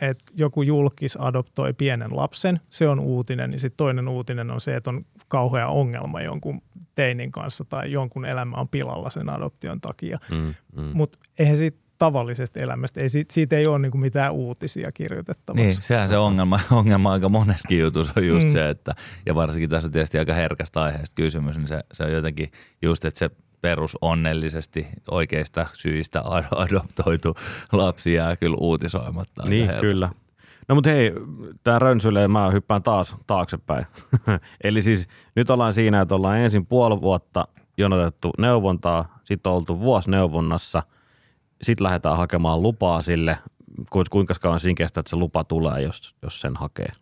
että joku julkis adoptoi pienen lapsen, se on uutinen, niin sitten toinen uutinen on se, että on kauhea ongelma jonkun teinin kanssa tai jonkun elämä on pilalla sen adoption takia. Mm, mm. Mutta eihän siitä tavallisesta elämästä. Ei, siitä, siitä ei ole niin kuin mitään uutisia kirjoitettavaksi. Niin, sehän se ongelma, ongelma aika moneskin jutussa on just mm. se, että ja varsinkin tässä tietysti aika herkästä aiheesta kysymys, niin se, se on jotenkin just, että se perus onnellisesti oikeista syistä adoptoitu lapsi jää kyllä uutisoimatta. Niin, kyllä. No mutta hei, tämä rönsyilee, mä hyppään taas taaksepäin. Eli siis nyt ollaan siinä, että ollaan ensin puoli vuotta jonotettu neuvontaa, sitten oltu vuosi neuvonnassa – sitten lähdetään hakemaan lupaa sille. Ku- Kuinka kauan siinä kestää, että se lupa tulee, jos, jos sen hakee?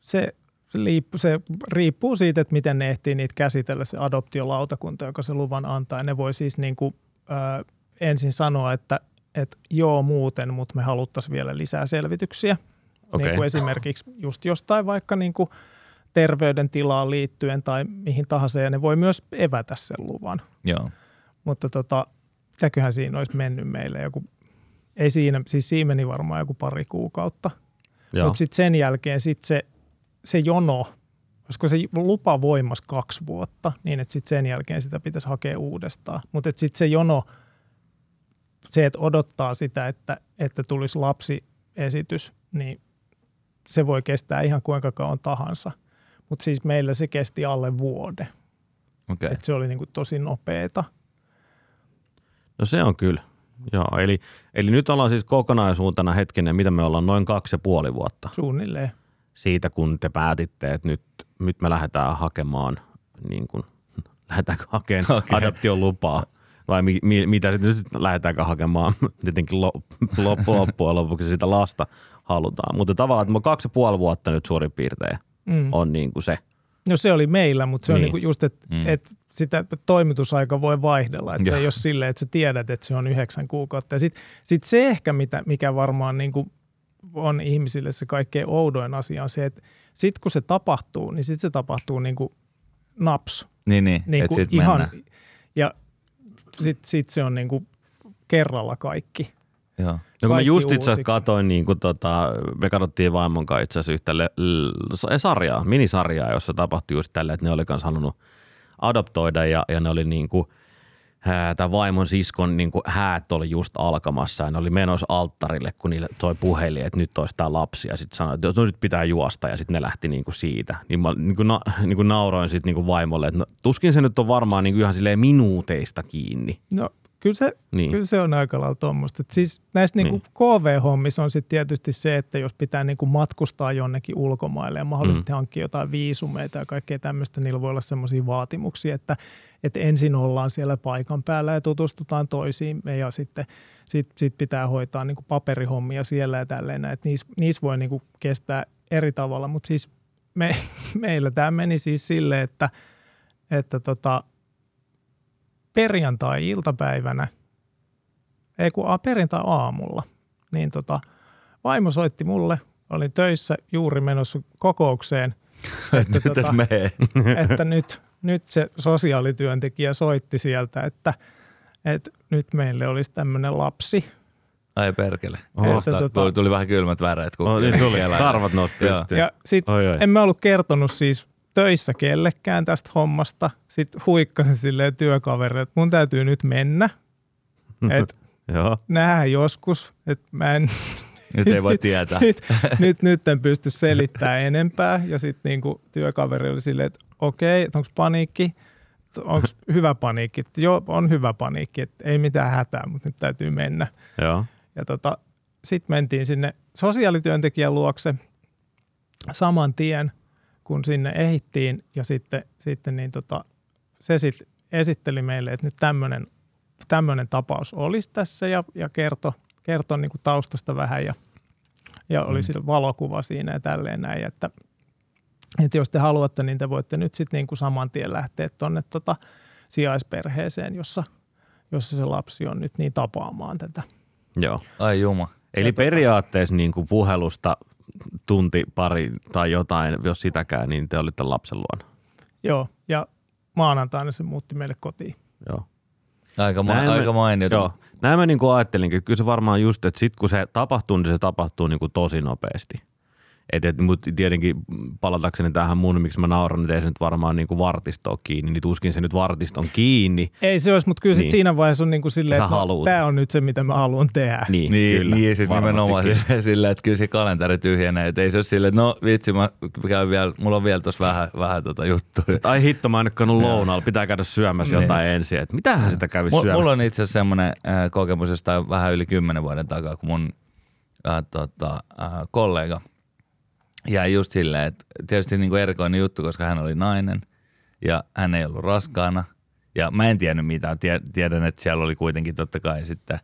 Se, se, liippu, se riippuu siitä, että miten ne ehtii niitä käsitellä se adoptiolautakunta, joka se luvan antaa. Ne voi siis niin kuin, ö, ensin sanoa, että, että joo muuten, mutta me haluttaisiin vielä lisää selvityksiä. Okei. Niin kuin esimerkiksi just jostain vaikka niin kuin terveydentilaan liittyen tai mihin tahansa, ja ne voi myös evätä sen luvan. Joo. Mutta tota, mitäköhän siinä olisi mennyt meille joku, ei siinä, siis siinä meni varmaan joku pari kuukautta. Mutta sitten sen jälkeen sit se, se jono, koska se lupa voimas kaksi vuotta, niin että sitten sen jälkeen sitä pitäisi hakea uudestaan. Mutta sitten se jono, se, että odottaa sitä, että, että tulisi lapsiesitys, niin se voi kestää ihan kuinka kauan tahansa. Mutta siis meillä se kesti alle vuoden. Okei. Okay. Et se oli niinku tosi nopeeta. No se on kyllä. Joo, eli, eli nyt ollaan siis kokonaisuutena hetkinen, mitä me ollaan, noin kaksi ja puoli vuotta Suunnilleen. siitä, kun te päätitte, että nyt, nyt me lähdetään hakemaan, niin kuin, lähdetäänkö hakemaan okay. adoption lupaa. Vai mi, mi, mitä sitten nyt lähdetäänkö hakemaan, tietenkin lo, loppu, loppujen lopuksi sitä lasta halutaan. Mutta tavallaan, että me kaksi ja puoli vuotta nyt suurin piirtein Mm. on niin kuin se. No se oli meillä, mutta se on Niin. niinku just, että mm. et sitä toimitusaika voi vaihdella. Et se ei ole silleen, että sä tiedät, että se on yhdeksän kuukautta. Ja sitten sit se ehkä, mitä, mikä varmaan niinku on ihmisille se kaikkein oudoin asia, on se, että sitten kun se tapahtuu, niin sitten se tapahtuu niinku naps. Niin, niin, Niin että kuin sit ihan, ja sitten sit se on niinku kerralla kaikki. Joo. No kun mä just itse asiassa katoin, niin kuin tota, me katsottiin vaimon kanssa itse asiassa yhtä le, l, sarjaa, minisarjaa, jossa tapahtui just tällä, että ne oli kanssa halunnut adoptoida ja, ja ne oli niin kuin, tämä vaimon siskon niin kuin häät oli just alkamassa ja ne oli menossa alttarille, kun niille toi puhelin, että nyt olisi tämä lapsi ja sitten sanoi, että no nyt pitää juosta ja sitten ne lähti niin kuin siitä. Niin mä niin kuin na, niin kuin nauroin sitten niin vaimolle, että no, tuskin se nyt on varmaan niin kuin ihan silleen minuuteista kiinni. No kyllä se, Niin. niin. kyllä se on aika lailla tuommoista. Siis näissä niinku Niin. KV-hommissa on sitten tietysti se, että jos pitää niinku matkustaa jonnekin ulkomaille ja mahdollisesti mm. hankkia jotain viisumeita ja kaikkea tämmöistä, niillä voi olla semmoisia vaatimuksia, että, että ensin ollaan siellä paikan päällä ja tutustutaan toisiimme ja sitten sit, sit pitää hoitaa niinku paperihommia siellä ja tälleen. Että niissä, niissä voi niinku kestää eri tavalla, mutta siis me, meillä tämä meni siis silleen, että, että tota, perjantai-iltapäivänä, ei kun a, perjantai-aamulla, niin tota, vaimo soitti mulle, olin töissä juuri menossa kokoukseen, että, Nyt tota, että nyt, nyt se sosiaalityöntekijä soitti sieltä, että, että nyt meille olisi tämmöinen lapsi. Ai perkele. Oho. Että tota- tuli, tuli vähän kylmät väreet. Kun Oh, niin tuli, vielä- karvat nousi. Ja sitten Oi, oi. en mä ollut kertonut siis töissä kellekään tästä hommasta. Sitten huikkasin silleen työkaverille, että mun täytyy nyt mennä. Joo. nähdään joskus, että mä en Nyt ei voi tietää. nyt, nyt, nyt en pysty selittämään enempää. Ja sitten niinku työkaveri oli silleen, että okei, että onko paniikki, onko hyvä paniikki. Että Joo, on hyvä paniikki, että ei mitään hätää, mutta nyt täytyy mennä. Joo. Ja tota, sitten mentiin sinne sosiaalityöntekijän luokse saman tien, kun sinne ehittiin. Ja sitten, sitten niin tota, se sitten esitteli meille, että nyt tämmöinen tämmöinen tapaus olisi tässä ja, ja kertoi kerto niin kuin taustasta vähän ja, ja oli mm. valokuva siinä ja tälleen näin, että, että jos te haluatte, niin te voitte nyt sitten niin kuin saman tien lähteä tuonne tota sijaisperheeseen, jossa, jossa se lapsi on nyt niin tapaamaan tätä. Joo. Ai juma. Eli Ja tota- periaatteessa niin kuin puhelusta tunti, pari tai jotain, jos sitäkään, niin te olitte lapsen luona. Joo, ja maanantaina se muutti meille kotiin. Joo. Aika, ma- Näin aika mainio. Joo. Näin mä niin kuin ajattelinkin, että kyllä se varmaan just, että sit kun se tapahtuu, niin se tapahtuu niin kuin tosi nopeasti. Et, et, mutta tietenkin palatakseni tähän mun, miksi mä nauran, että ei se nyt varmaan niin kuin vartisto ole kiinni, niin tuskin se nyt vartiston kiinni. Ei se olisi, mutta kyllä sit Niin. siinä vaiheessa on niin kuin silleen, että no, tämä on nyt se, mitä mä haluan tehdä. Niin, Niin, kyllä, niin siis nimenomaan silleen, silleen, että kyllä se kalenteri tyhjenee. Että ei se ole silleen, että no vitsi, mä käyn vielä, mulla on vielä tuossa vähän, vähän tota juttuja. Ai hitto, mä en nyt käynyt lounaalla, pitää käydä syömässä Niin. jotain ensin. Et mitähän sitä kävi Mulla, syömässä? mulla on itse asiassa semmoinen äh, kokemus jostain vähän yli kymmenen vuoden takaa, kun mun äh, tota, äh, kollega jäi just silleen, että tietysti niin kuin erikoinen juttu, koska hän oli nainen ja hän ei ollut raskaana. Ja mä en tiennyt mitään, Tie- tiedän, että siellä oli kuitenkin totta kai sitten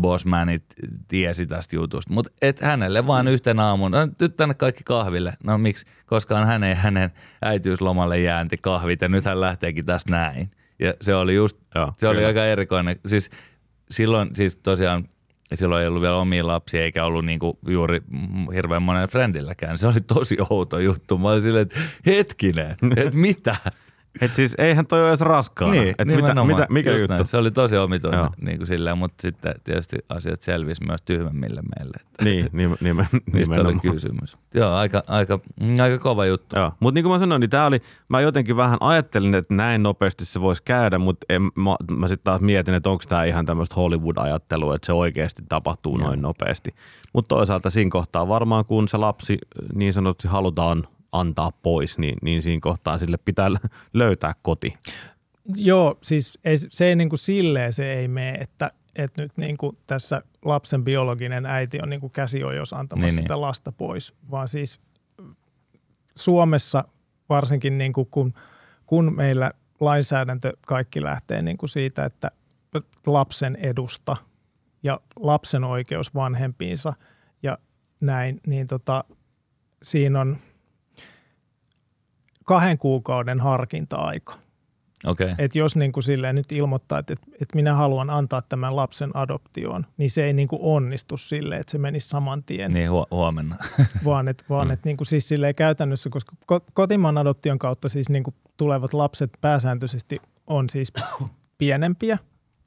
bossmanit tiesi tästä jutusta. Mutta et hänelle vaan yhtenä aamuna, no, nyt tänne kaikki kahville. No miksi? Koska on hänen, hänen äitiyslomalle jäänti kahvit ja nyt hän lähteekin tästä näin. Ja se oli just, Joo, se oli kyllä. aika erikoinen. Siis silloin siis tosiaan silloin ei ollut vielä omia lapsia eikä ollut niinku juuri hirveän monen friendilläkään. Se oli tosi outo juttu. Mä olin silleen, että hetkinen, että mitä? Et siis eihän toi ole edes raskaana. Niin, Et mitä, mitä, mikä Just juttu? Näin. Se oli tosi omituinen Joo. niin kuin silleen, mutta sitten tietysti asiat selvisi myös tyhmemmille meille. Että Niin, nimen, nimen, mistä oli nimenomaan. kysymys. Joo, aika, aika, aika kova juttu. Joo, mutta niin kuin mä sanoin, niin tää oli, mä jotenkin vähän ajattelin, että näin nopeasti se voisi käydä, mutta en, mä, mä sitten taas mietin, että onko tämä ihan tämmöistä Hollywood-ajattelua, että se oikeasti tapahtuu Joo. noin nopeasti. Mutta toisaalta siinä kohtaa varmaan, kun se lapsi niin sanotusti halutaan antaa pois, niin, niin siinä kohtaa sille pitää lö- löytää koti. Joo, siis ei, se ei niin kuin silleen se ei mene, että, että nyt niin kuin tässä lapsen biologinen äiti on niin kuin käsiojos antamassa Niin, niin, sitä lasta pois, vaan siis Suomessa varsinkin niin kuin kun, kun meillä lainsäädäntö kaikki lähtee niin kuin siitä, että lapsen edusta ja lapsen oikeus vanhempiinsa ja näin, niin tota, siinä on kahden kuukauden harkinta-aika. Okay. Et jos niin kuin silleen nyt ilmoittaa, että, että minä haluan antaa tämän lapsen adoptioon, niin se ei niin kuin onnistu silleen, että se menisi saman tien, niin hu- huomenna. vaan että vaan, et niin kuin siis silleen käytännössä, koska ko- kotimaan adoption kautta siis niin kuin tulevat lapset pääsääntöisesti on siis pienempiä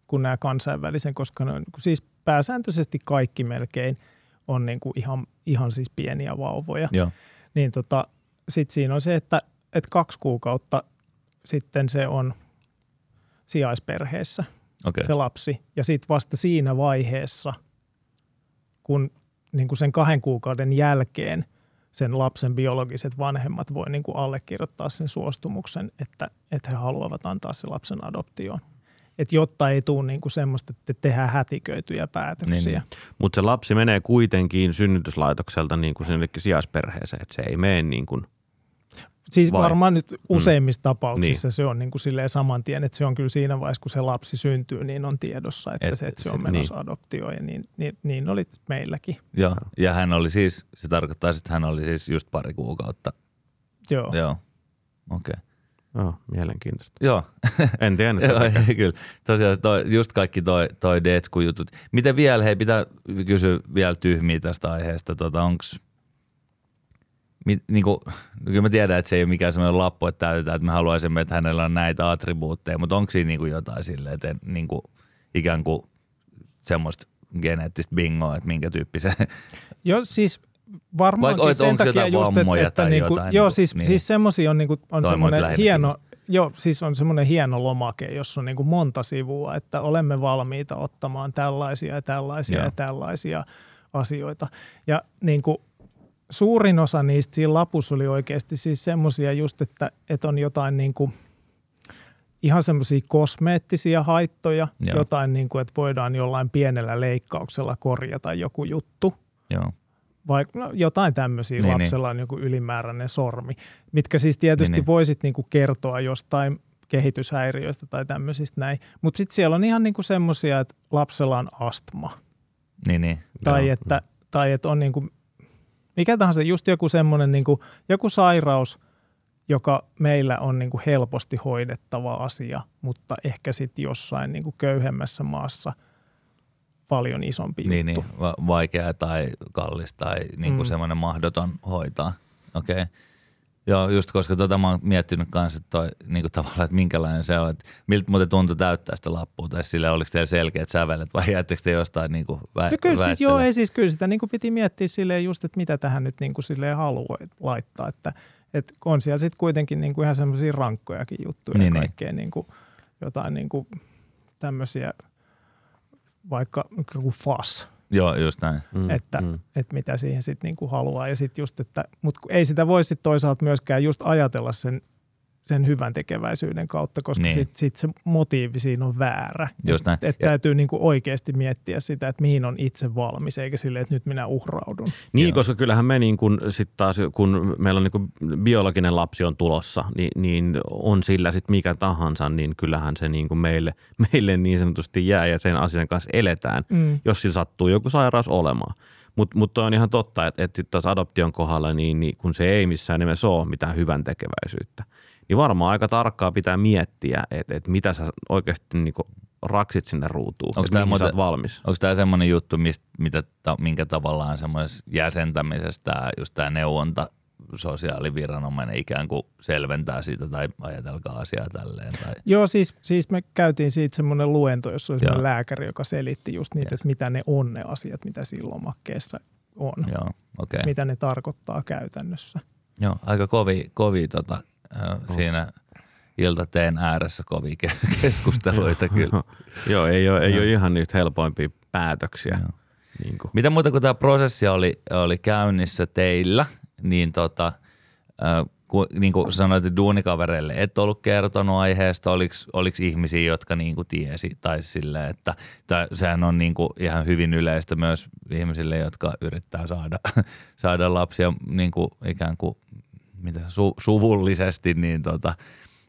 kuin nämä kansainvälisen, koska ne on niin kuin siis pääsääntöisesti kaikki melkein on niin kuin ihan, ihan siis pieniä vauvoja Joo, niin tota, sitten siinä on se, että, että kaksi kuukautta sitten se on sijaisperheessä okei. se lapsi. Ja sitten vasta siinä vaiheessa, kun niin kuin sen kahden kuukauden jälkeen sen lapsen biologiset vanhemmat voi niin kuin allekirjoittaa sen suostumuksen, että, että he haluavat antaa sen lapsen adoptioon. Et jotta ei tule niin kuin semmoista, että tehdään hätiköityjä päätöksiä. Niin, Niin. Mutta se lapsi menee kuitenkin synnytyslaitokselta niin kuin sinnekin sijaisperheeseen, että se ei mene niin kuin, Siis Vai? varmaan nyt useimmissa tapauksissa Niin. se on niin kuin silleen saman tien, että se on kyllä siinä vaiheessa, kun se lapsi syntyy, niin on tiedossa, että, Et Et, se, että se se- on menossa niin. adoptioon ja niin, niin, niin oli meilläkin. Joo, ja hän oli siis, se tarkoittaa, että hän oli siis just pari kuukautta. Joo. Joo, okei. Okay. joo, mielenkiintoista. Joo, En tiennyt Joo, ei, kyllä. Tosiaan toi, just kaikki toi, toi Detsku-jutut. Miten vielä, hei pitää kysyä vielä tyhmiä tästä aiheesta. Tota, onks, mit, niinku, kyllä mä tiedän, että se ei ole mikään sellainen lappu, että täytetään, että me haluaisimme, että hänellä on näitä attribuutteja, mutta onko siinä niinku jotain silleen, että niinku, ikään kuin semmoista geneettistä bingoa, että minkä tyyppisen. Joo, siis varmaankin Vai- sen takia just, että, vammoja että tai niinku, jotain joo, niinku, siis, niin. siis semmoisia on, niinku, on semmoinen hieno, joo, siis on semmoinen hieno lomake, jossa on niinku monta sivua, että olemme valmiita ottamaan tällaisia ja tällaisia Joo. ja tällaisia asioita. Ja niinku, suurin osa niistä siinä lapussa oli oikeasti siis semmoisia just, että, että on jotain niinku, ihan semmoisia kosmeettisia haittoja, Joo. jotain niin kuin, että voidaan jollain pienellä leikkauksella korjata joku juttu, Joo, vai no, jotain tämmöisiä, Niin, niin, lapsella on joku ylimääräinen sormi, mitkä siis tietysti Niin, niin, niin. voisit niin kuin kertoa jostain kehityshäiriöistä tai tämmöisistä näin. Mutta sitten siellä on ihan niinku semmoisia, että lapsella on astma niin, niin. tai, Joo. että, tai että on niinku, mikä tahansa, just joku semmoinen niinku, joku sairaus, joka meillä on niinku helposti hoidettava asia, mutta ehkä sitten jossain niinku köyhemmässä maassa paljon isompi Niin, juttu. niin, va- vaikea tai kallis tai niin kuin. Mm. semmoinen mahdoton hoitaa. Okei. Okay. Joo, just koska tota mä oon miettinyt kanssa, että toi, niin kuin tavallaan, että minkälainen se on, että miltä muuten tuntui täyttää sitä lappua, tai sille oliko teillä selkeät sävelet, vai jäättekö te jostain niin kuin vä- No kyllä siis, joo, ei siis kyllä sitä niin kuin piti miettiä silleen just, että mitä tähän nyt niin kuin silleen haluaa laittaa, että, että on siellä sitten kuitenkin niin kuin ihan semmoisia rankkojakin juttuja Niin, niin, niin. ja kaikkea niin kuin, jotain niin kuin tämmöisiä, vaikka joku fas, Joo, just näin. Mm, että, mm. että mitä siihen sitten niinku haluaa. Ja sitten just, että, mutta ei sitä voi sitten toisaalta myöskään just ajatella sen sen hyvän tekeväisyyden kautta, koska Niin. sitten sit se motiivi siinä on väärä. Just näin. Et, et Ja- täytyy niinku oikeasti miettiä sitä, että mihin on itse valmis, eikä silleen, että nyt minä uhraudun. Niin, Joo. koska kyllähän me niin kun, sit taas, kun meillä on niin kun biologinen lapsi on tulossa, niin, niin on sillä sitten mikä tahansa, niin kyllähän se niin meille, meille niin sanotusti jää ja sen asian kanssa eletään, Mm. jos sillä sattuu joku sairaus olemaan. Mutta mut on ihan totta, että, että sit taas adoption kohdalla, niin, niin kun se ei missään nimessä ole mitään hyvän tekeväisyyttä, niin varmaan aika tarkkaa pitää miettiä, että, että mitä sä oikeasti niin raksit sinne ruutuun, mihin sä muuten- valmis. Onko tämä semmoinen juttu, mistä, mitä, ta, minkä tavallaan semmoisessa jäsentämisessä tämä, just tämä neuvonta sosiaaliviranomainen ikään kuin selventää sitä tai ajatelkaa asiaa tälleen. Tai, Joo, siis, siis me käytiin siitä semmoinen luento, jossa oli semmoinen lääkäri, joka selitti just niitä, Yes. että mitä ne on ne asiat, mitä siinä lomakkeessa on. joo, okei. Okay. Mitä ne tarkoittaa käytännössä. Joo, aika kovi, kovi tota, äh, siinä iltateen ääressä kovia ke- keskusteluita kyllä. Joo, ei ole, ei ole ihan niitä helpoimpia päätöksiä. Joo. Niin kuin. Mitä muuta kuin tämä prosessi oli, oli käynnissä teillä, niin tota, äh, ku, niin kuin sanoit, että duunikavereille et ollut kertonut aiheesta, oliko, ihmisiä, jotka niin kuin tiesi, tai sille, että tää, sehän on niin kuin ihan hyvin yleistä myös ihmisille, jotka yrittää saada, saada lapsia niin kuin ikään kuin mitä, su, suvullisesti, niin, tota,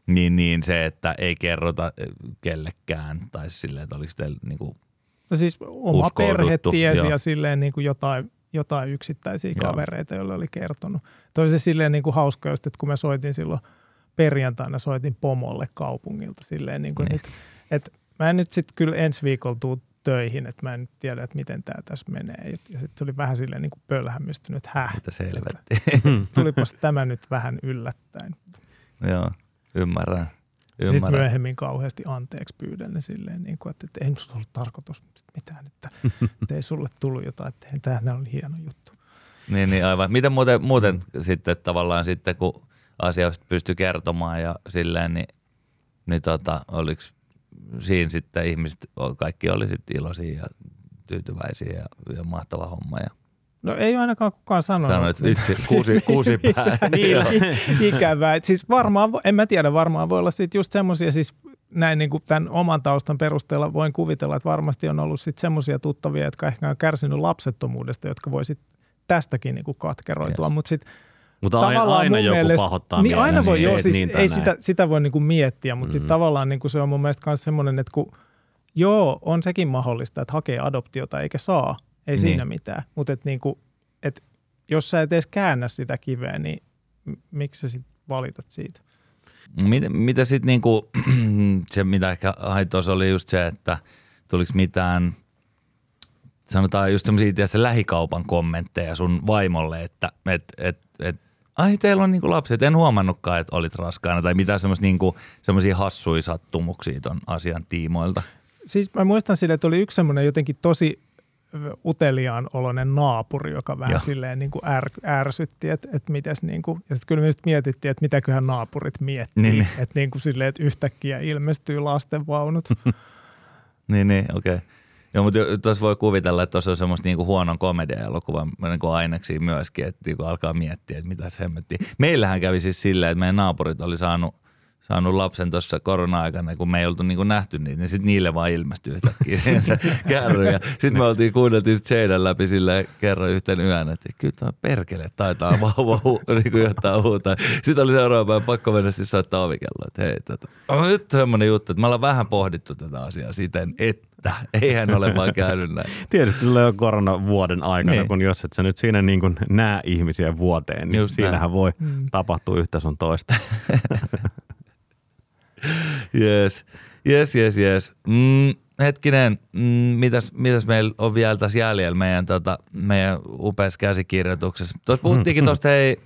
niin, niin se, että ei kerrota eh, kellekään, tai silleen, että oliko teillä niin kuin No siis oma perhe tiesi ja silleen niin kuin jotain, jotain yksittäisiä Joo. kavereita, joille oli kertonut. Toi se silleen niin kuin hauska just, että kun mä soitin silloin perjantaina, soitin pomolle kaupungilta silleen niin kuin Niin. että mä en nyt sitten kyllä ensi viikolla tuu töihin, että mä en nyt tiedä, että miten tämä tässä menee. Ja, ja sitten se oli vähän silleen niin pölhämystynyt, että häh, Mitä selvätti. tulipas tämä nyt vähän yllättäen. Joo, ymmärrän. Sitten ymmärrän. myöhemmin kauheasti anteeksi pyydän ne silleen, niin kuin, että, että ei minusta ollut tarkoitus nyt mitään, että, että ei sulle tullut jotain, että tämähän on hieno juttu. Niin, niin aivan. Miten muuten, muuten sitten tavallaan sitten, kun asioista pystyy kertomaan ja silleen, niin, niin tota, oliko siinä sitten ihmiset, kaikki oli sitten iloisia ja tyytyväisiä ja, ja mahtava homma. Ja No ei ainakaan kukaan sanonut. sanoin, että vitsi, kuusi, kuusi pää. niin, Joo. ikävää. Et Siis varmaan, en mä tiedä, varmaan voi olla sitten just semmoisia, siis näin niin kuin tämän oman taustan perusteella voin kuvitella, että varmasti on ollut sitten semmoisia tuttavia, jotka ehkä on kärsinyt lapsettomuudesta, jotka voi sitten tästäkin niin kuin katkeroitua. Yes. Mutta sitten Mutta aina, tavallaan aina joku mielestä, pahoittaa niin aina voi, niin joo, siis niin ei näin. sitä, sitä voi niinku miettiä, mutta mm. Sitten tavallaan niinku se on mun mielestä myös semmoinen, että kun joo, on sekin mahdollista, että hakee adoptiota eikä saa, ei Niin. siinä mitään, mutta et niinku, et jos sä et edes käännä sitä kiveä, niin miksi sä sitten valitat siitä? Mitä, mitä sitten niinku, se mitä ehkä haitos oli just se, että tuliko mitään, sanotaan just semmoisia lähikaupan kommentteja sun vaimolle, että et, et, et, ai teillä on niinku lapset, en huomannutkaan, että olit raskaana tai mitään semmoisia niinku, semmoisia hassuja sattumuksia ton asian tiimoilta. Siis mä muistan sille, että oli yksi semmoinen jotenkin tosi uteliaan oloinen naapuri, joka vähän Joo. Silleen niin kuin är, ärsytti, että, että mitäs niin kuin, ja sitten kyllä me just mietittiin, että mitäköhän naapurit miettii, Niin, niin, niin. että niin kuin silleen, että yhtäkkiä ilmestyy lastenvaunut. Niin, niin, okei. Okay. Joo, mutta tuossa voi kuvitella, että tuossa on semmoista niinku huonon komedia-elokuvan niinku aineksia myöskin, että niinku alkaa miettiä, että mitä se hemmettiin. Meillähän kävi siis silleen, että meidän naapurit oli saanut, saanut lapsen tuossa korona-aikana, kun me ei oltu niinku nähty niitä, niin sitten niille vaan ilmestyi yhtäkkiä se kärry. Ja sitten me oltiin kuunneltiin sit seinän läpi sille kerran yhten yön, että kyllä tuo perkele taitaa vauva hu, niinku jotain huutaa. Sitten oli seuraava päivä pakko mennä siis soittaa ovikelloa, että hei, tota, on nyt semmoinen juttu, että me ollaan vähän pohdittu tätä asiaa siten, että eihän ole vaan käynyt näin. Tietysti tulee koronavuoden aikana, Niin. niin. kun jos et sä nyt siinä niin kuin näe ihmisiä vuoteen, niin Just siinähän näin. voi Mm. tapahtua yhtä sun toista. Yes, yes, yes, yes. Mm, hetkinen, mm, mitäs, mitäs meillä on vielä tässä jäljellä meidän, tota, meidän upeassa käsikirjoituksessa? Tuossa puhuttiinkin tuosta hei,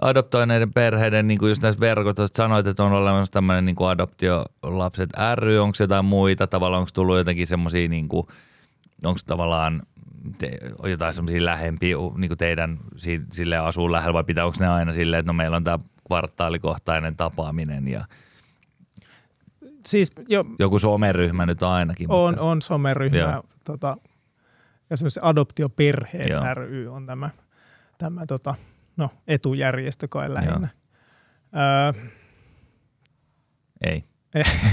adoptoineiden perheiden, niin kuin just näissä verkostoissa, sanoit, että on olemassa tämmöinen niin kuin adoptiolapset ry, onko jotain muita, tavallaan onko tullut jotenkin semmoisia, niin onko tavallaan te, jotain semmoisia lähempiä, niin kuin teidän si, sille asuu lähellä vai pitää, onko ne aina silleen, että no meillä on tämä kvartaalikohtainen tapaaminen ja Siis jo, joku someryhmä nyt ainakin. on, mutta, on someryhmä, Joo. tota, ja se on se Adoptioperheen Joo. ry on tämä, tämä tota, no, etujärjestö kai lähinnä. Öö, Ei.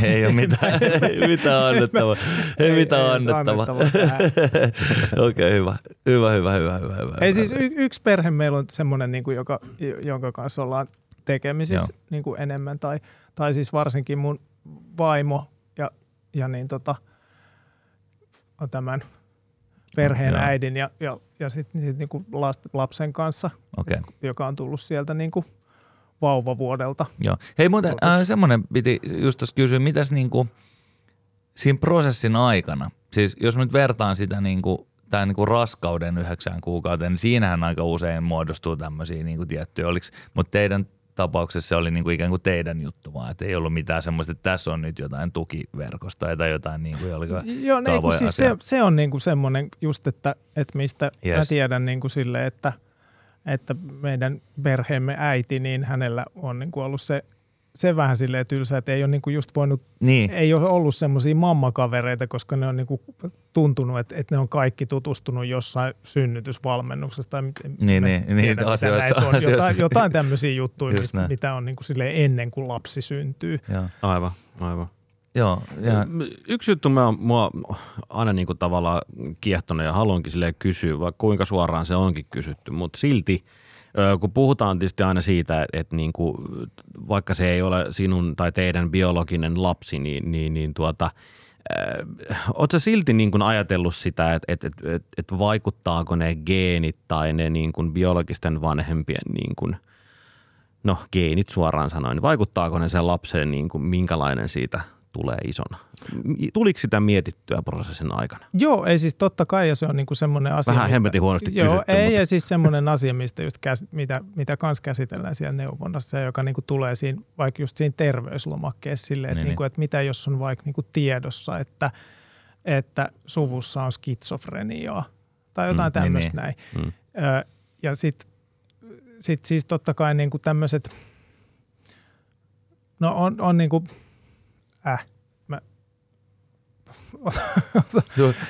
ei ole mitään, ei mitään annettavaa. Ei, ei mitään ei annettavaa. Okei, okay, hyvä. Hyvä, hyvä, hyvä, hyvä. hyvä ei hyvä, siis y- yksi perhe meillä on semmoinen, niin kuin, joka, jonka kanssa ollaan tekemisissä niin kuin enemmän. Tai, tai siis varsinkin mun vaimo ja, ja niin tota, tämän perheen no, äidin ja, ja, ja sitten sit niin lapsen kanssa, okay. joka on tullut sieltä niin kuin vauvavuodelta. Joo. Hei muuten äh, semmoinen piti just tuossa kysyä, mitäs niin kuin siinä prosessin aikana, siis jos nyt vertaan sitä niin kuin, tämän niin kuin raskauden yhdeksään kuukauteen, niin siinähän aika usein muodostuu tämmöisiä niin kuin tiettyjä, oliks, mutta teidän tapauksessa se oli niin kuin ikään kuin teidän juttu vaan, että ei ollut mitään semmoista, että tässä on nyt jotain tukiverkosta tai jotain niin kuin, oliko Joo, ne, no siis se, se, on niin kuin semmoinen just, että, että mistä yes. mä tiedän niin kuin sille, että, että meidän perheemme äiti, niin hänellä on niin kuin ollut se se vähän silleen tylsä, että ei ole niinku just voinut, niin. ei ole ollut semmoisia mammakavereita, koska ne on niinku tuntunut, että, että ne on kaikki tutustunut jossain synnytysvalmennuksessa tai niin, niin, niin, asioissa, on. Asioissa. Jotain, jotain tämmöisiä juttuja, mit, mitä on niinku silleen ennen kuin lapsi syntyy. Ja. Aivan, aivan. Joo, ja... Yksi juttu mä, mua aina niin kuin tavallaan kiehtonut ja haluankin sille kysyä, vaikka kuinka suoraan se onkin kysytty, mutta silti – kun puhutaan tietysti aina siitä, että niin kuin, vaikka se ei ole sinun tai teidän biologinen lapsi, niin, niin, niin tuota, Oletko silti niin kuin ajatellut sitä, että, että, että, että vaikuttaako ne geenit tai ne niin kuin biologisten vanhempien niin kuin, no geenit suoraan sanoen, vaikuttaako ne sen lapseen niin kuin, minkälainen siitä tulee isona. Tuliko sitä mietittyä prosessin aikana? Joo, ei siis totta kai, ja se on niinku semmoinen asia. Vähän hemmetin huonosti Joo, kysytty, ei, mutta... ja siis semmoinen asia, mistä just käs, mitä, mitä kans käsitellään siellä neuvonnassa, joka niinku tulee siinä, vaikka just siinä terveyslomakkeessa silleen, että, niin, niinku, niin. että mitä jos on vaikka niinku tiedossa, että, että suvussa on skitsofreniaa tai jotain mm, tämmöistä niin, näin. Mm. Ö, ja sitten sit siis totta kai niinku tämmöiset, no on, on niinku – äh, mä...